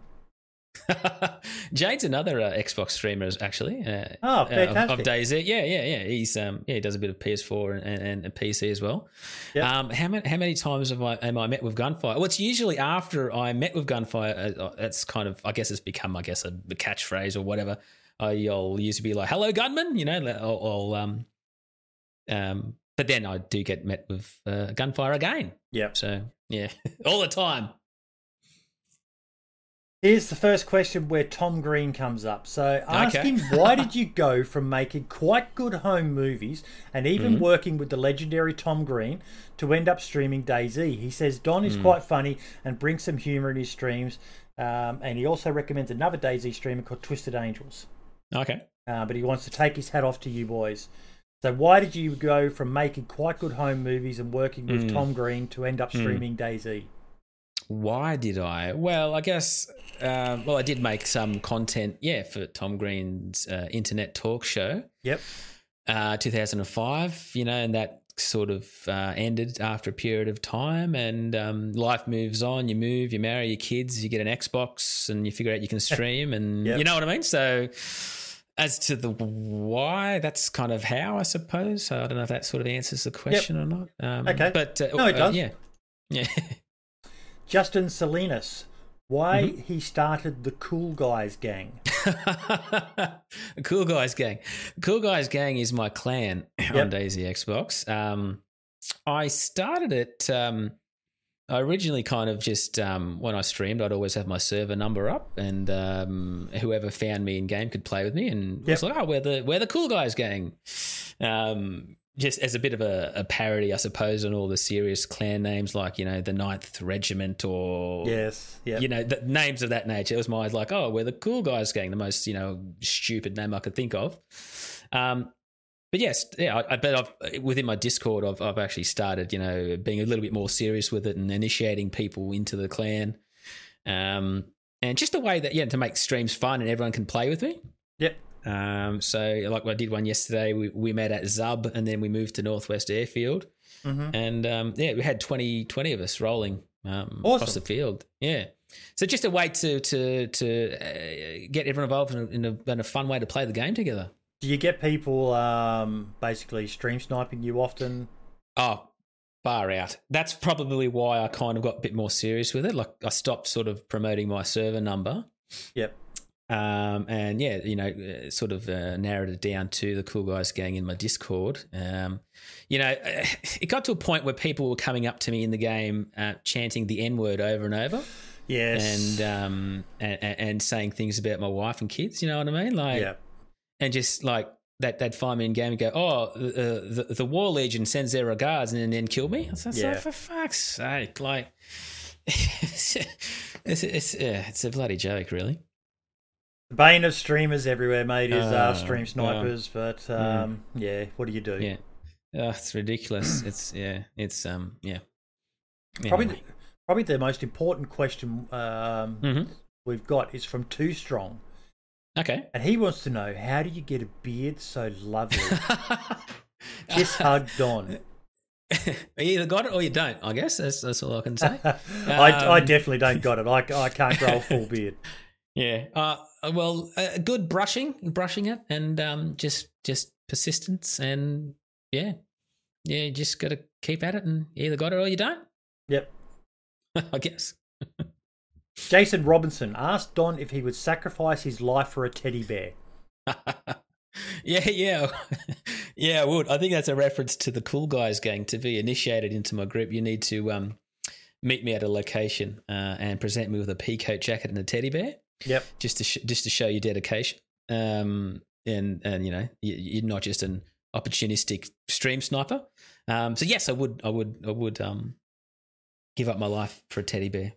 Jade's another uh, Xbox streamer, actually. Uh, Oh, uh, of, fantastic. of. Yeah, yeah, yeah. He's um, yeah, he does a bit of PS4 and, and, and PC as well. Yep. Um, how many how many times have I am I met with gunfire? Well, it's usually after I met with gunfire. Uh, uh, that's kind of I guess it's become I guess a, a catchphrase or whatever. I'll used to be like, "Hello, gunman," you know. I'll, I'll um, um, but then I do get met with uh, gunfire again. Yep. So yeah, all the time. Here's the first question where Tom Green comes up. So ask Okay. him why did you go from making quite good home movies and even Mm-hmm. working with the legendary Tom Green to end up streaming DayZ? He says Don Mm. is quite funny and brings some humor in his streams. Um, and he also recommends another DayZ streamer called Twisted Angels. Okay. Uh, but he wants to take his hat off to you boys. So why did you go from making quite good home movies and working with Mm. Tom Green to end up streaming DayZ? Why did I? Well, I guess. Um, well, I did make some content, yeah, for Tom Green's uh, internet talk show, Yep. uh, 2005. You know, and that sort of uh, ended after a period of time, and um, life moves on. You move, you marry your kids, you get an Xbox, and you figure out you can stream, and Yep. you know what I mean. So. As to the why, that's kind of how, I suppose. So I don't know if that sort of answers the question or not. Um, Okay. but uh, No, it uh, does. yeah, yeah. Justin Salinas. Why Mm-hmm. he started the Cool Guys gang? cool guys gang. Cool guys gang is my clan on DayZ Xbox. Um, I started it. Um, I originally kind of just um, when I streamed, I'd always have my server number up, and um, whoever found me in game could play with me. And Yep. it's like, oh, we're the we're the cool guys gang. Um, just as a bit of a, a parody, I suppose, on all the serious clan names like you know the Ninth Regiment or Yes. Yeah. you know, the names of that nature. It was my like, oh, we're the cool guys gang, the most you know stupid name I could think of. Um, but yes, yeah, I, I bet I've within my Discord, I've I've actually started, you know, being a little bit more serious with it and initiating people into the clan, um, and just a way that yeah to make streams fun and everyone can play with me. Yep. Um, so like I did one yesterday, we, we met at Zub and then we moved to Northwest Airfield hmm and um, yeah, we had 20, 20 of us rolling um, across the field. Yeah, so just a way to to to uh, get everyone involved in a, in, a, in a fun way to play the game together. Do you get people um, basically stream sniping you often? Oh, far out. That's probably why I kind of got a bit more serious with it. Like I stopped sort of promoting my server number. Yep. Um, and yeah, you know, uh, sort of uh, narrowed it down to the cool guys gang in my Discord. Um, you know, it got to a point where people were coming up to me in the game, uh, chanting the N word over and over, Yes. and um, and, and saying things about my wife and kids. You know what I mean? Like, yeah. And just like that, they'd find me in game and go, "Oh, uh, the the War Legion sends their regards," and then kill me. Like, Yeah. for fuck's sake, like. it's, it's, yeah, it's a bloody joke, really. Bane of streamers everywhere, mate, is uh, Oh, stream snipers. But um, yeah, what do you do? Yeah. Oh, it's ridiculous. it's yeah. It's um yeah. Probably, Anyway. probably the most important question um, Mhm. we've got is from Too Strong, Okay. and he wants to know how do you get a beard so lovely? Kiss hug Don. you either got it or you don't. I guess that's that's all I can say. I, I Um, definitely don't got it. I, I can't grow a full beard. yeah. Uh, well, uh, good brushing, brushing it, and um, just just persistence, and yeah, yeah. You just got to keep at it, and either got it or you don't. Yep. I guess. Jason Robinson asked Don if he would sacrifice his life for a teddy bear. yeah, yeah, yeah. I would. I think that's a reference to the cool guys gang. To be initiated into my group, you need to um, meet me at a location uh, and present me with a peacoat jacket and a teddy bear, Yep. just to sh- just to show your dedication. Um, and and you know you- you're not just an opportunistic stream sniper. Um, so yes, I would. I would. I would um, give up my life for a teddy bear.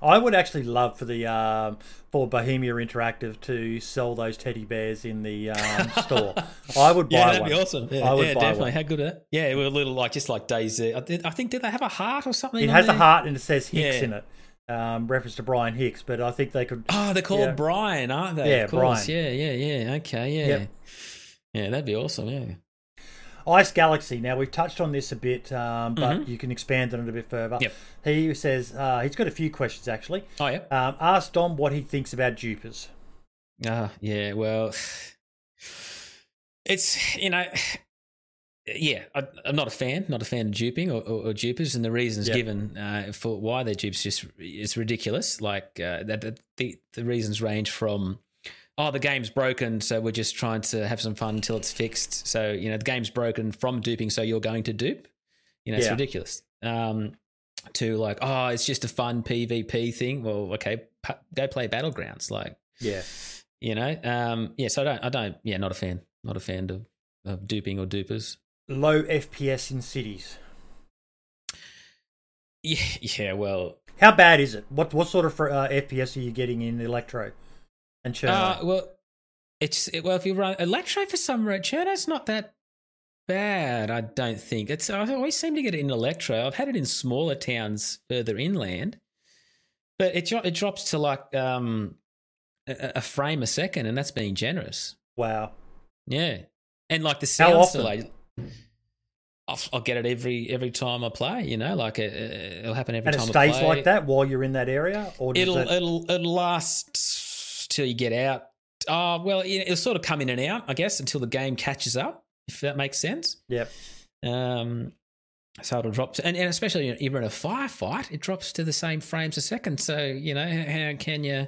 I would actually love for the um, for Bohemia Interactive to sell those teddy bears in the um, store. I would buy Yeah, that'd one. be awesome. Yeah, I would yeah buy definitely. one. How good at that? Yeah, we're a little like just like DayZ. I, think did they have a heart or something? It has a heart and it says Hicks Yeah. in it. Um, reference to Brian Hicks, but I think they could. Oh, they're called Yeah. Brian, aren't they? Yeah. Brian. Yeah, yeah, yeah. Okay, yeah. Yep. Yeah, that'd be awesome. Yeah. Ice Galaxy. Now we've touched on this a bit, um, but Mhm. you can expand on it a bit further. Yep. He says uh, he's got a few questions actually. Oh, yeah. Um, ask Dom what he thinks about dupers. Ah, yeah. Well, it's you know, yeah. I, I'm not a fan, not a fan of duping or, or, or dupers, and the reasons Yep. given uh, for why they're dupes just it's ridiculous. Like uh, that the the reasons range from. Oh, the game's broken, so we're just trying to have some fun until it's fixed. So you know the game's broken from duping, so you're going to dupe. You know it's Yeah. ridiculous. Um, to like, oh, it's just a fun PvP thing. Well, okay, go play battlegrounds. Like, Yeah. you know, um, yeah. So I don't, I don't, yeah, not a fan, not a fan of, of duping or dupers. Low FPS in cities. Yeah, yeah. Well, How bad is it? What what sort of uh, FPS are you getting in Electro and Cherno? uh, well, it's it, well if you run Electro for some reason, Cherno's not that bad. I don't think it's. I always seem to get it in Electro. I've had it in smaller towns further inland, but it it drops to like um a, a frame a second, and that's being generous. wow. Yeah, and like the sound delay. I'll, I'll get it every every time I play. You know, like it, it'll happen every And it time. I stays play. like that while you're in that area, or It'll it, it'll it'll last till you get out. Oh well, it- it'll sort of come in and out, I guess, until the game catches up. If that makes sense. Yep. Um, so it'll drop, to, and, and especially if you're in a firefight, it drops to the same frames a second. So you know how can you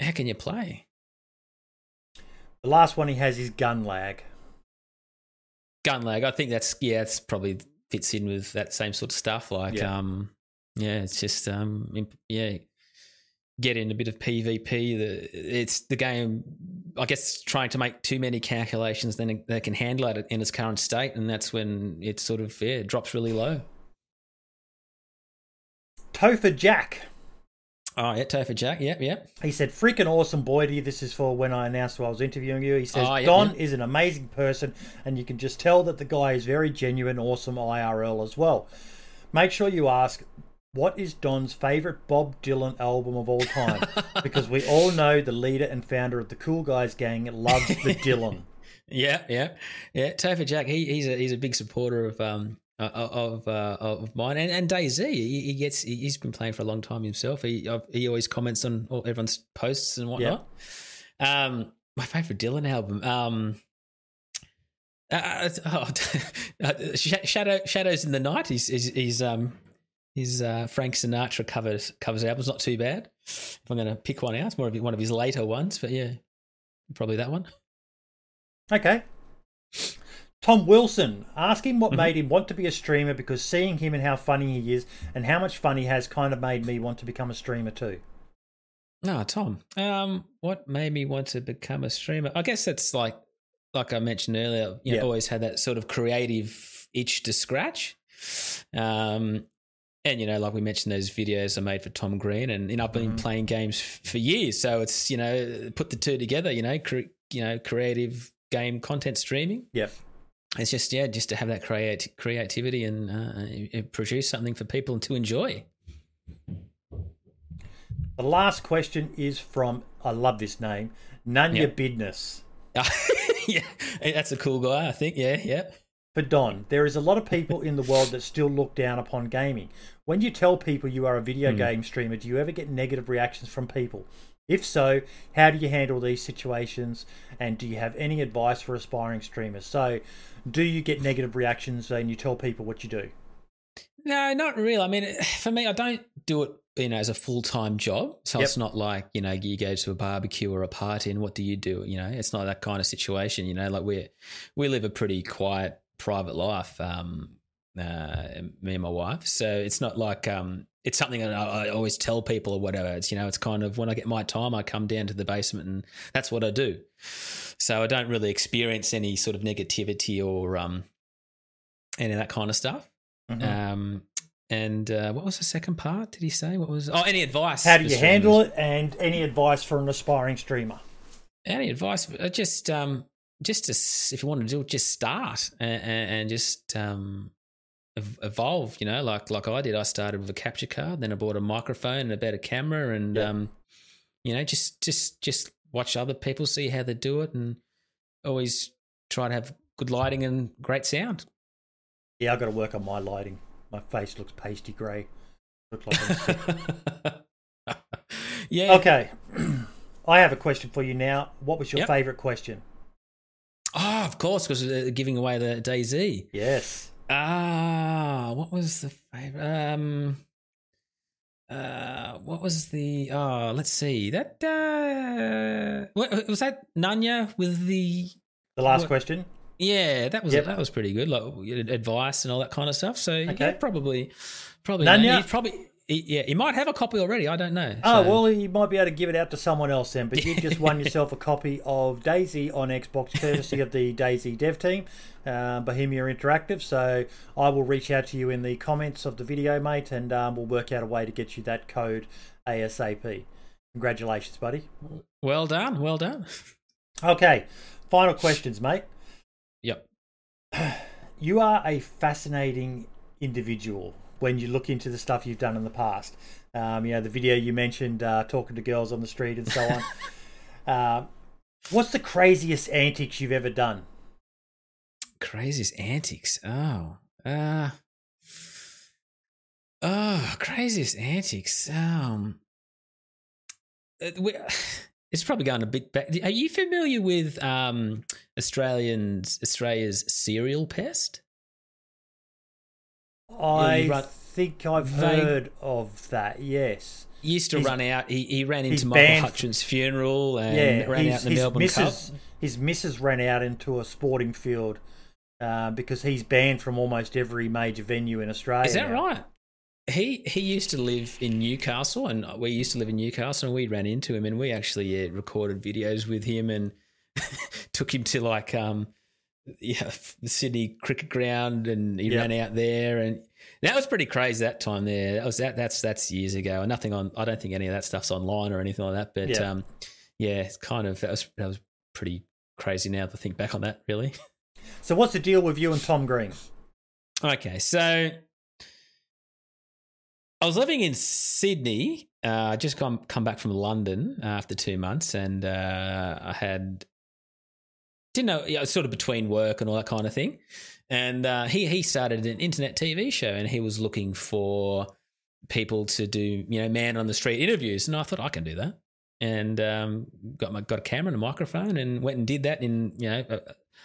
how can you play? The last one he has is gun lag. gun lag. I think that's yeah, it's probably fits in with that same sort of stuff. Like Yeah. um, yeah, it's just um, yeah, get in a bit of PvP. The it's the game. I guess trying to make too many calculations, then they can handle it in its current state, and that's when it sort of yeah drops really low. Topher Jack. Oh yeah, Topher Jack. Yep, yep. He said, freaking awesome, Boydie. This is for when I announced I was interviewing you. He says, Oh, yep, Don is an amazing person, and you can just tell that the guy is very genuine, awesome IRL as well. Make sure you ask, what is Don's favourite Bob Dylan album of all time? because we all know the leader and founder of the Cool Guys Gang loves the Dylan. Yeah, yeah, yeah. Topher Jack, he, he's a he's a big supporter of um uh, of uh, of mine and and DayZ. He, he gets he- he's been playing for a long time himself. He uh, he always comments on all, everyone's posts and whatnot. Um, my favorite Dylan album. Um. Uh, oh, uh, Shadow Shadows in the Night. is he's, he's um his uh, Frank Sinatra covers covers album's not too bad. If I'm going to pick one out, it's more of one of his later ones, but yeah, probably that one. Okay. Tom Wilson, ask him what Mhm. made him want to be a streamer because seeing him and how funny he is and how much fun he has kind of made me want to become a streamer too. No, Tom. Um, what made me want to become a streamer? I guess that's like, like I mentioned earlier. You know, always had that sort of creative itch to scratch. Um, and you know, like we mentioned, those videos are made for Tom Green, and you know, I've been Mhm. playing games for years, so it's you know, put the two together. You know, cre- you know, creative game content streaming. Yep. It's just yeah, just to have that create creativity and uh, produce something for people to enjoy. The last question is from, I love this name, Nanya Yeah. Bidness. yeah, that's a cool guy. I think. Yeah, yeah. For Don, there is a lot of people in the world that still look down upon gaming. When you tell people you are a video Hmm. game streamer, do you ever get negative reactions from people? If so, how do you handle these situations? And do you have any advice for aspiring streamers? So, do you get negative reactions when you tell people what you do? No, not really. I mean, for me, I don't do it, you know, as a full time job. So Yep. it's not like you know you go to a barbecue or a party, and what do you do? You know, it's not that kind of situation. You know, like we we live a pretty quiet, private life. Um, uh, me and my wife. So it's not like um, it's something that I, I always tell people or whatever. It's you know, it's kind of when I get my time, I come down to the basement, and that's what I do. So I don't really experience any sort of negativity or um, any of that kind of stuff. Mhm. Um, and uh, what was the second part? Did he say what was? Oh, any advice? how do you streamers? handle it? And any advice for an aspiring streamer? Any advice? Just um, just to, if you want to do it, just start and, and just um, evolve. You know, like like I did. I started with a capture card, then I bought a microphone and a better camera, and Yeah. um, you know, just just just watch other people see how they do it, and always try to have good lighting and great sound. Yeah, I've got to work on my lighting. My face looks pasty grey. Look like I'm sick. yeah. Okay. I have a question for you now. What was your Yep. favourite question? Of course, because they're giving away the DayZ. Yes. Ah, what was the favorite? Um, uh, what was the? Oh, let's see. That uh, what, was that Nanya with the? The last What- question. Yeah, that was Yep. that was pretty good. Like advice and all that kind of stuff. So yeah, probably, probably Nanya? He's probably he, yeah, he might have a copy already. I don't know. Oh So- well, you might be able to give it out to someone else then. But you've just won yourself a copy of DayZ on Xbox, courtesy of the DayZ dev team, uh, Bohemia Interactive. So I will reach out to you in the comments of the video, mate, and um, we'll work out a way to get you that code ASAP. Congratulations, buddy. well done, well done. Okay, final questions, mate. Yep. You are a fascinating individual when you look into the stuff you've done in the past. Um, you know, the video you mentioned, uh, talking to girls on the street and so on. uh, what's the craziest antics you've ever done? Craziest antics. Oh. Uh Oh, craziest antics. Um uh, we, it's probably going a bit back. Are you familiar with um Australians Australia's serial pest? I think I've Vague- heard of that. Yes. He used to He's- run out. He, he ran into Michael banned- Hutchence' funeral and yeah. ran out in the Melbourne missus, Cup. his missus ran out into a sporting field uh, because he's banned from almost every major venue in Australia. Is that right? He he used to live in Newcastle, and we used to live in Newcastle, and we ran into him, and we actually yeah, recorded videos with him, and took him to like um yeah the Sydney cricket ground, and he Yep. ran out there, and that was pretty crazy that time there. That was that that's that's years ago, and nothing on. I don't think any of that stuff's online or anything like that, but Yeah. um yeah, it's kind of that was that was pretty crazy now to think back on that, really. So what's the deal with you and Tom Green? Okay, so I was living in Sydney. Uh, I just come come back from London after two months, and uh, I had didn't know, yeah, sort of between work and all that kind of thing. And uh, he he started an internet TV show, and he was looking for people to do you know man on the street interviews, and I thought I can do that. And um, got my got a camera and a microphone, and went and did that in you know a,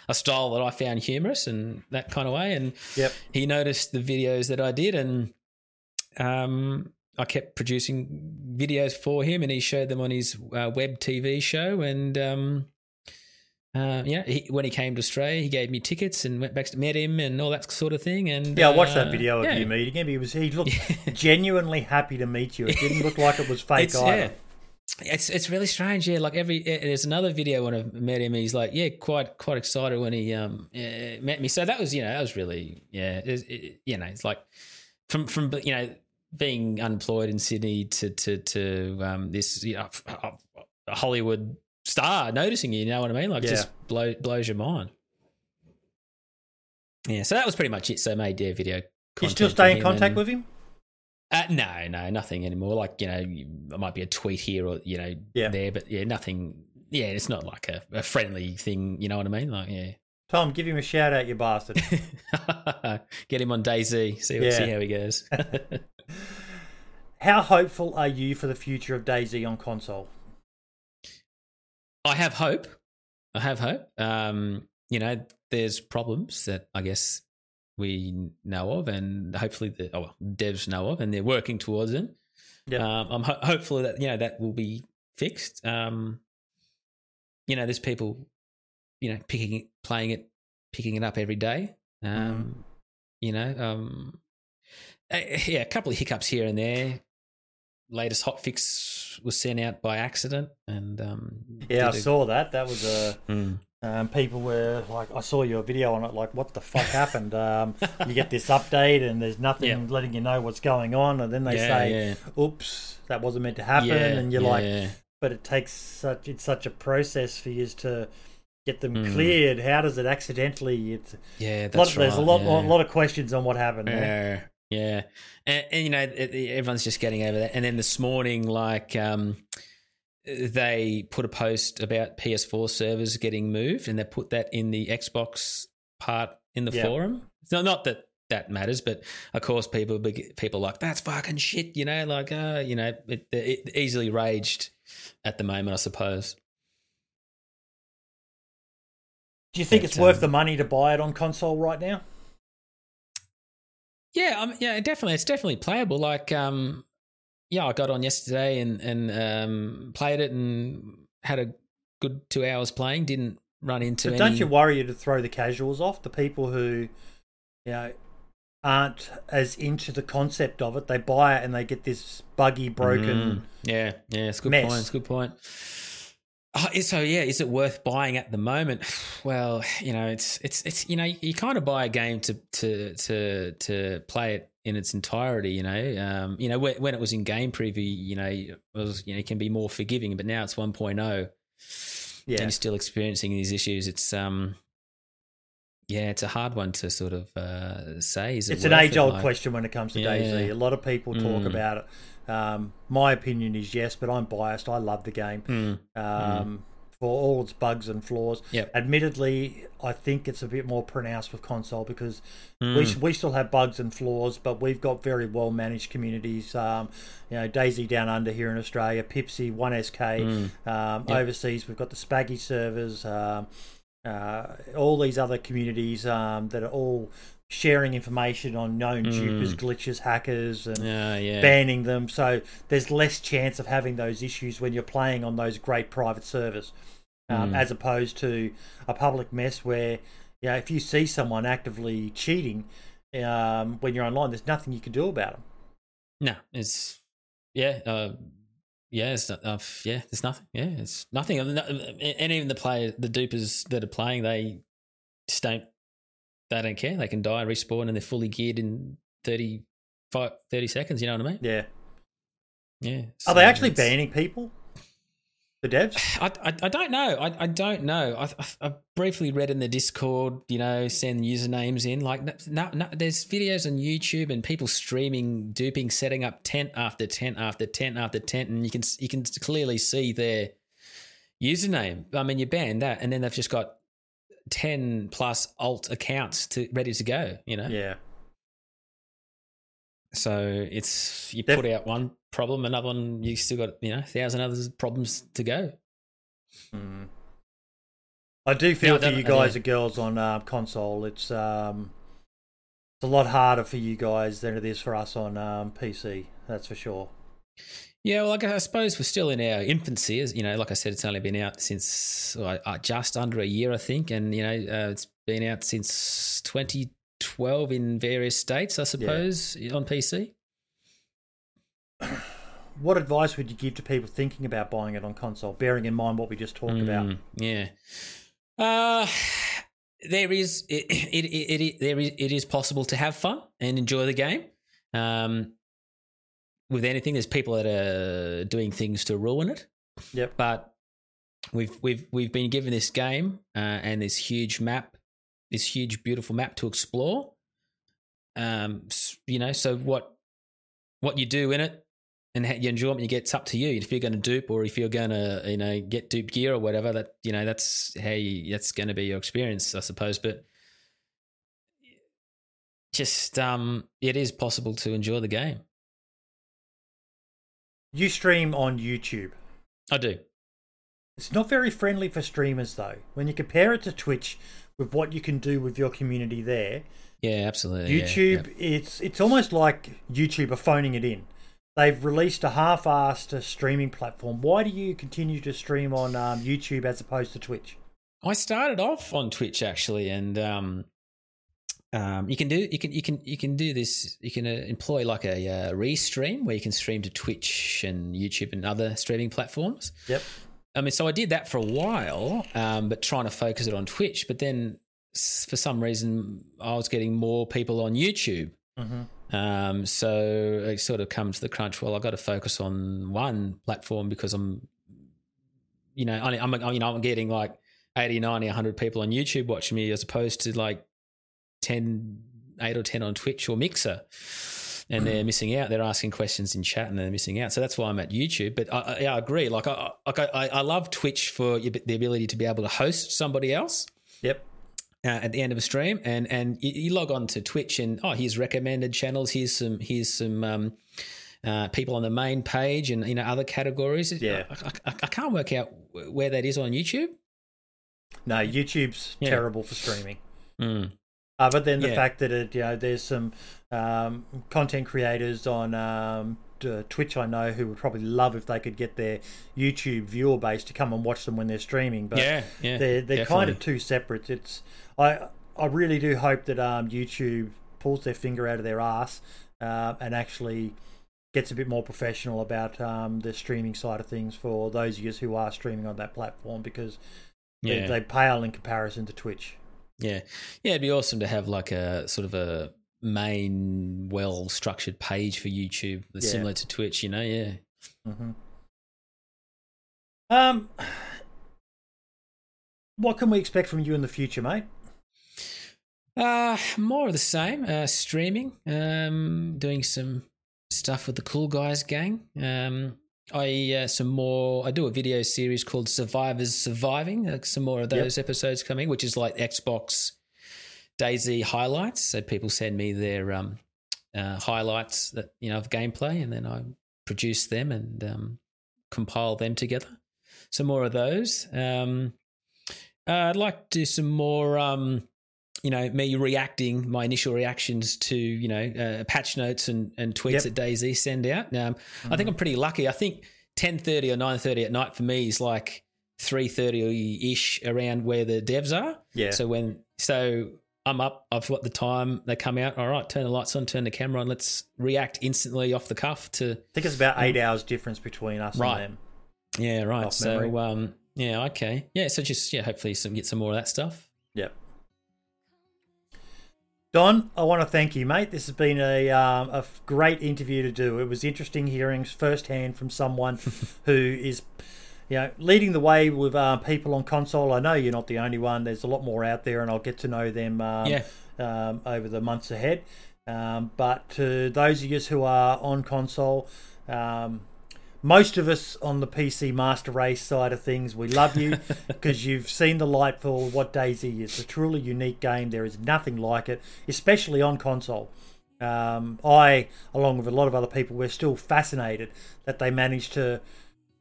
a style that I found humorous and that kind of way. And Yep. he noticed the videos that I did, and um, I kept producing videos for him, and he showed them on his uh, web TV show. And um, uh, yeah, he, when he came to Australia, he gave me tickets and went back to met him and all that sort of thing. And Yeah, I watched uh, that video of yeah. you meeting him. He was he looked genuinely happy to meet you. It didn't look like it was fake It's, either. yeah. It's it's really strange, yeah. Like every eh, there's another video when I met him. He's like, yeah, quite quite excited when he um eh, met me. So that was you know that was really yeah. It, it, you know, it's like from from you know being unemployed in Sydney to to to um this you know Hollywood star noticing you. You know what I mean? Like Yeah. just blow blows your mind. Yeah, so that was pretty much it. So I made yeah video. You still stay in contact with. with him? Uh, no, no, nothing anymore. Like you know, it might be a tweet here or you know Yeah. there, but yeah, nothing. Yeah, it's not like a, a friendly thing. You know what I mean? Like yeah, Tom, give him a shout out, you bastard. get him on DayZ. See Yeah. see how he goes. How hopeful are you for the future of DayZ on console? I have hope. I have hope. Um, you know, there's problems that I guess we know of, and hopefully the oh, well, devs know of, and they're working towards it. Yeah. Um, I'm ho- hopeful that you know that will be fixed. Um, you know, there's people, you know, picking it, playing it, picking it up every day. Um, You know, um, eh, yeah, a couple of hiccups here and there. Latest hot fix was sent out by accident, and um, Yeah, I saw that. That was a. Mm. Um, people were like, I saw your video on it, like, what the fuck happened? Um, you get this update and there's nothing Yeah. letting you know what's going on, and then they Yeah, say, yeah. "Oops, that wasn't meant to happen," Yeah, and you're like, "But it takes such it's such a process for you to get them Mm. cleared. How does it accidentally?" It's yeah, lot, right. there's a lot, yeah. a lot of questions on what happened. there. Yeah, yeah, and, and you know it, it- everyone's just getting over that. And then this morning, like um, they put a post about PS4 servers getting moved, and they put that in the Xbox part in the Yeah. forum. So not that that matters, but of course people people like that's fucking shit. You know, like uh, you know, it, it easily raged at the moment, I suppose. Do you think But, it's worth um, the money to buy it on console right now? Yeah, um, yeah, definitely. It's definitely playable. Like, um, yeah, I got on yesterday and and um, played it and had a good two hours playing. Didn't run into But any. don't you worry to throw the casuals off, the people who, you know, aren't as into the concept of it. They buy it and they get this buggy, broken. Mm. Yeah, yeah, it's a good mess. point. It's a good point. Oh, so yeah, is it worth buying at the moment? Well, you know, it's it's it's you know, you kind of buy a game to to to to play it in its entirety. You know, um, you know when, when it was in game preview, you know, it was you know, it can be more forgiving, but now it's 1.0 Yeah, and you're still experiencing these issues. It's um, yeah, it's a hard one to sort of uh, say. Is it it's an it? age-old Like- question when it comes to Yeah. DayZ. A lot of people talk Mm. about it. Um, my opinion is yes, but I'm biased. I love the game Mm, um, for all its bugs and flaws. Yep. Admittedly, I think it's a bit more pronounced with console because we mm, we still have bugs and flaws, but we've got very well managed communities. Um, you know, DayZ Down Under here in Australia, Pipsy, One SK. mm, Um, Yep. Overseas, we've got the Spaggy servers. Um, uh, all these other communities um, that are all sharing information on known dupers, glitches, hackers, and yeah, yeah. banning them. So there's less chance of having those issues when you're playing on those great private servers, um, Mm. as opposed to a public mess where, you know, if you see someone actively cheating um, when you're online, there's nothing you can do about them. No, it's yeah, uh, yeah, it's not, uh, yeah, there's nothing. Yeah, it's nothing. And and even the players, the dupers that are playing, they just don't, they don't care. They can die, respawn, and they're fully geared in 30, fi- 30 seconds. You know what I mean? Yeah. Yeah. Are they actually banning people? The devs? I, I, I don't know. I, I don't know. I, I, I briefly read in the Discord, you know, send usernames in. Like, no, no, there's videos on YouTube and people streaming, duping, setting up tent after tent after tent after tent, and you can you can clearly see their username. I mean, you ban that, and then they've just got ten plus alt accounts to ready to go. You know, Yeah. so it's you Def- put out one problem, another one you still got you know thousand other problems to go. Mm. I do feel I for you guys yeah. and girls on uh, console, it's um, it's a lot harder for you guys than it is for us on um, PC. That's for sure. Yeah, well, like I suppose we're still in our infancy. As you know, like I said, it's only been out since uh, just under a year, I think, and you know, uh, it's been out since 2012 in various states, I suppose, on PC. What advice would you give to people thinking about buying it on console, bearing in mind what we just talked about? Mm, yeah. Uh there is it, it, it, it, there is, it is possible to have fun and enjoy the game. Um, with anything, there's people that are doing things to ruin it. Yep. But we've we've we've been given this game uh, and this huge map, this huge beautiful map to explore. Um, you know, so what what you do in it and how you enjoy it, and it's up to you. If you're going to dupe or if you're going to you know get dupe gear or whatever, that you know that's how you, that's going to be your experience, I suppose. But just um, it is possible to enjoy the game. You stream on YouTube. I do. It's not very friendly for streamers though. When you compare it to Twitch with what you can do with your community there, Yeah, absolutely. YouTube yeah. it's it's almost like YouTube are phoning it in. They've released a half-assed streaming platform. Why do you continue to stream on um, YouTube as opposed to Twitch? I started off on Twitch actually, and um, um, you can do you can you can you can do this. You can uh, employ like a uh, restream where you can stream to Twitch and YouTube and other streaming platforms. Yep. I mean, so I did that for a while, um, but trying to focus it on Twitch. But then, for some reason, I was getting more people on YouTube. Mm-hmm. Um, so it sort of comes to the crunch. Well, I got to focus on one platform because I'm, you know, I'm, you know, I'm getting like 80, 90, 100 people on YouTube watching me as opposed to like 10, 8 or 10 on Twitch or Mixer. And they're missing out. They're asking questions in chat, and they're missing out. So that's why I'm at YouTube. But I, I, yeah, I agree. Like I, like I, I love Twitch for the ability to be able to host somebody else Yep. uh, at the end of a stream, and and you, you log on to Twitch, and oh, here's recommended channels. Here's some here's some um, uh, people on the main page, and you know other categories. Yeah. I, I, I can't work out where that is on YouTube. No, YouTube's Yeah. terrible for streaming. Mm. Other than the Yeah. fact that it, you know, there's some um, content creators on um, Twitch I know who would probably love if they could get their YouTube viewer base to come and watch them when they're streaming. But yeah, yeah, they're they're kind of definitely. two separate. It's I I really do hope that um, YouTube pulls their finger out of their ass uh, and actually gets a bit more professional about um, the streaming side of things for those of us who are streaming on that platform because Yeah. they, they pale in comparison to Twitch. Yeah, yeah, it'd be awesome to have like a sort of a main, well structured page for YouTube that's Yeah. similar to Twitch. You know, yeah. hmm Um, what can we expect from you in the future, mate? Uh, more of the same. Uh, streaming, um, doing some stuff with the Cool Guys gang. Um, I uh, some more. I do a video series called Survivors Surviving. Uh, some more of Yep. those episodes coming, which is like Xbox DayZ highlights. So people send me their um, uh, highlights that you know of gameplay, and then I produce them and um, compile them together. Some more of those. Um, I'd like to do some more. Um, you know, me reacting, my initial reactions to, you know, uh, patch notes and, and tweets Yep. that DayZ send out. Um, I think I'm pretty lucky. I think 10.30 or 9.30 at night for me is like 3.30-ish around where the devs are. Yeah. So when, so I'm up, I've got the time, they come out, all right, turn the lights on, turn the camera on, let's react instantly off the cuff to, I think it's about eight hours difference between us Right. and them. yeah, right. Off So, memory. um, yeah, okay. Yeah, so just, yeah, hopefully some, get some more of that stuff. Yep. Don, I want to thank you, mate. This has been a um, a great interview to do. It was interesting hearing firsthand from someone who is, you know, leading the way with uh, people on console. I know you're not the only one. There's a lot more out there, and I'll get to know them um, Yeah. um, over the months ahead. Um, but to those of us who are on console, um, most of us on the PC Master Race side of things, we love you because you've seen the light for what DayZ is. A truly unique game. There is nothing like it, especially on console. Um, I, along with a lot of other people, we're still fascinated that they managed to,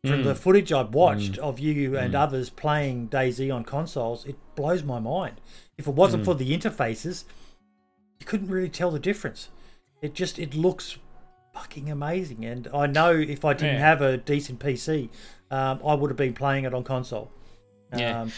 from the mm. footage I've mm. watched of you and mm. others playing DayZ on consoles, it blows my mind. If it wasn't for the interfaces, you couldn't really tell the difference. It just it looks fucking amazing, and I know if I didn't Yeah. have a decent PC, um, I would have been playing it on console. Yeah. Um,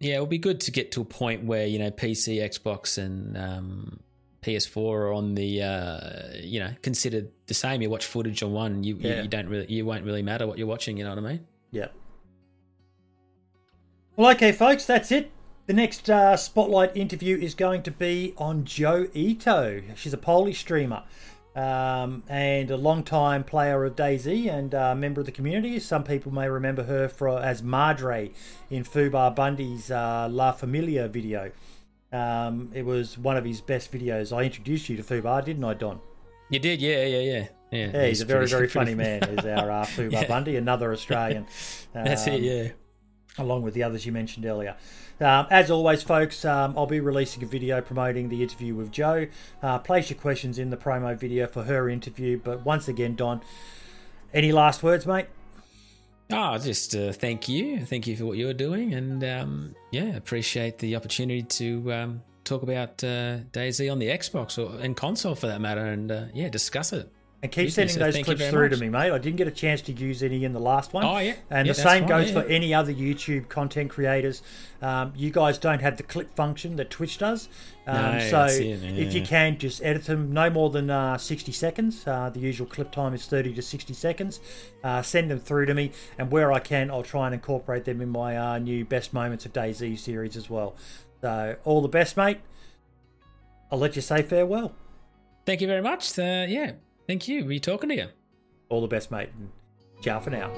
Yeah, it would be good to get to a point where you know PC, Xbox, and um, PS4 are on the uh, you know considered the same. You watch footage on one, you, you you don't really you won't really matter what you're watching. You know what I mean? Yeah. Well, okay, folks, that's it. The next uh, spotlight interview is going to be on Joe Ito. She's a Polish streamer um, and a long-time player of DayZ and a member of the community. Some people may remember her for as Madre in Fubar Bundy's uh, La Familia video. Um, it was one of his best videos. I introduced you to Fubar, didn't I, Don? You did, yeah, yeah, yeah, yeah. Yeah, he's a very, very funny man. Is our uh, Fubar Yeah. Bundy, another Australian. That's it, Um, yeah. along with the others you mentioned earlier. Um, as always, folks, um, I'll be releasing a video promoting the interview with Joe. Uh, place your questions in the promo video for her interview. But once again, Don, any last words, mate? Oh, just uh, thank you, thank you for what you're doing, and um, yeah, appreciate the opportunity to um, talk about uh, DayZ on the Xbox or and console for that matter, and uh, yeah, discuss it. And keep You sending those clips through to me, mate. I didn't get a chance to use any in the last one. Oh, yeah. And Yeah, the same goes yeah, for any other YouTube content creators. Um, you guys don't have the clip function that Twitch does. Um, No, so it, if you can, just edit them no more than uh, 60 seconds. Uh, the usual clip time is 30 to 60 seconds. Uh, send them through to me, and where I can, I'll try and incorporate them in my uh, new Best Moments of DayZ series as well. So all the best, mate. I'll let you say farewell. Thank you very much. Uh, yeah, thank you. Be talking to you. All the best, mate. And ciao for now.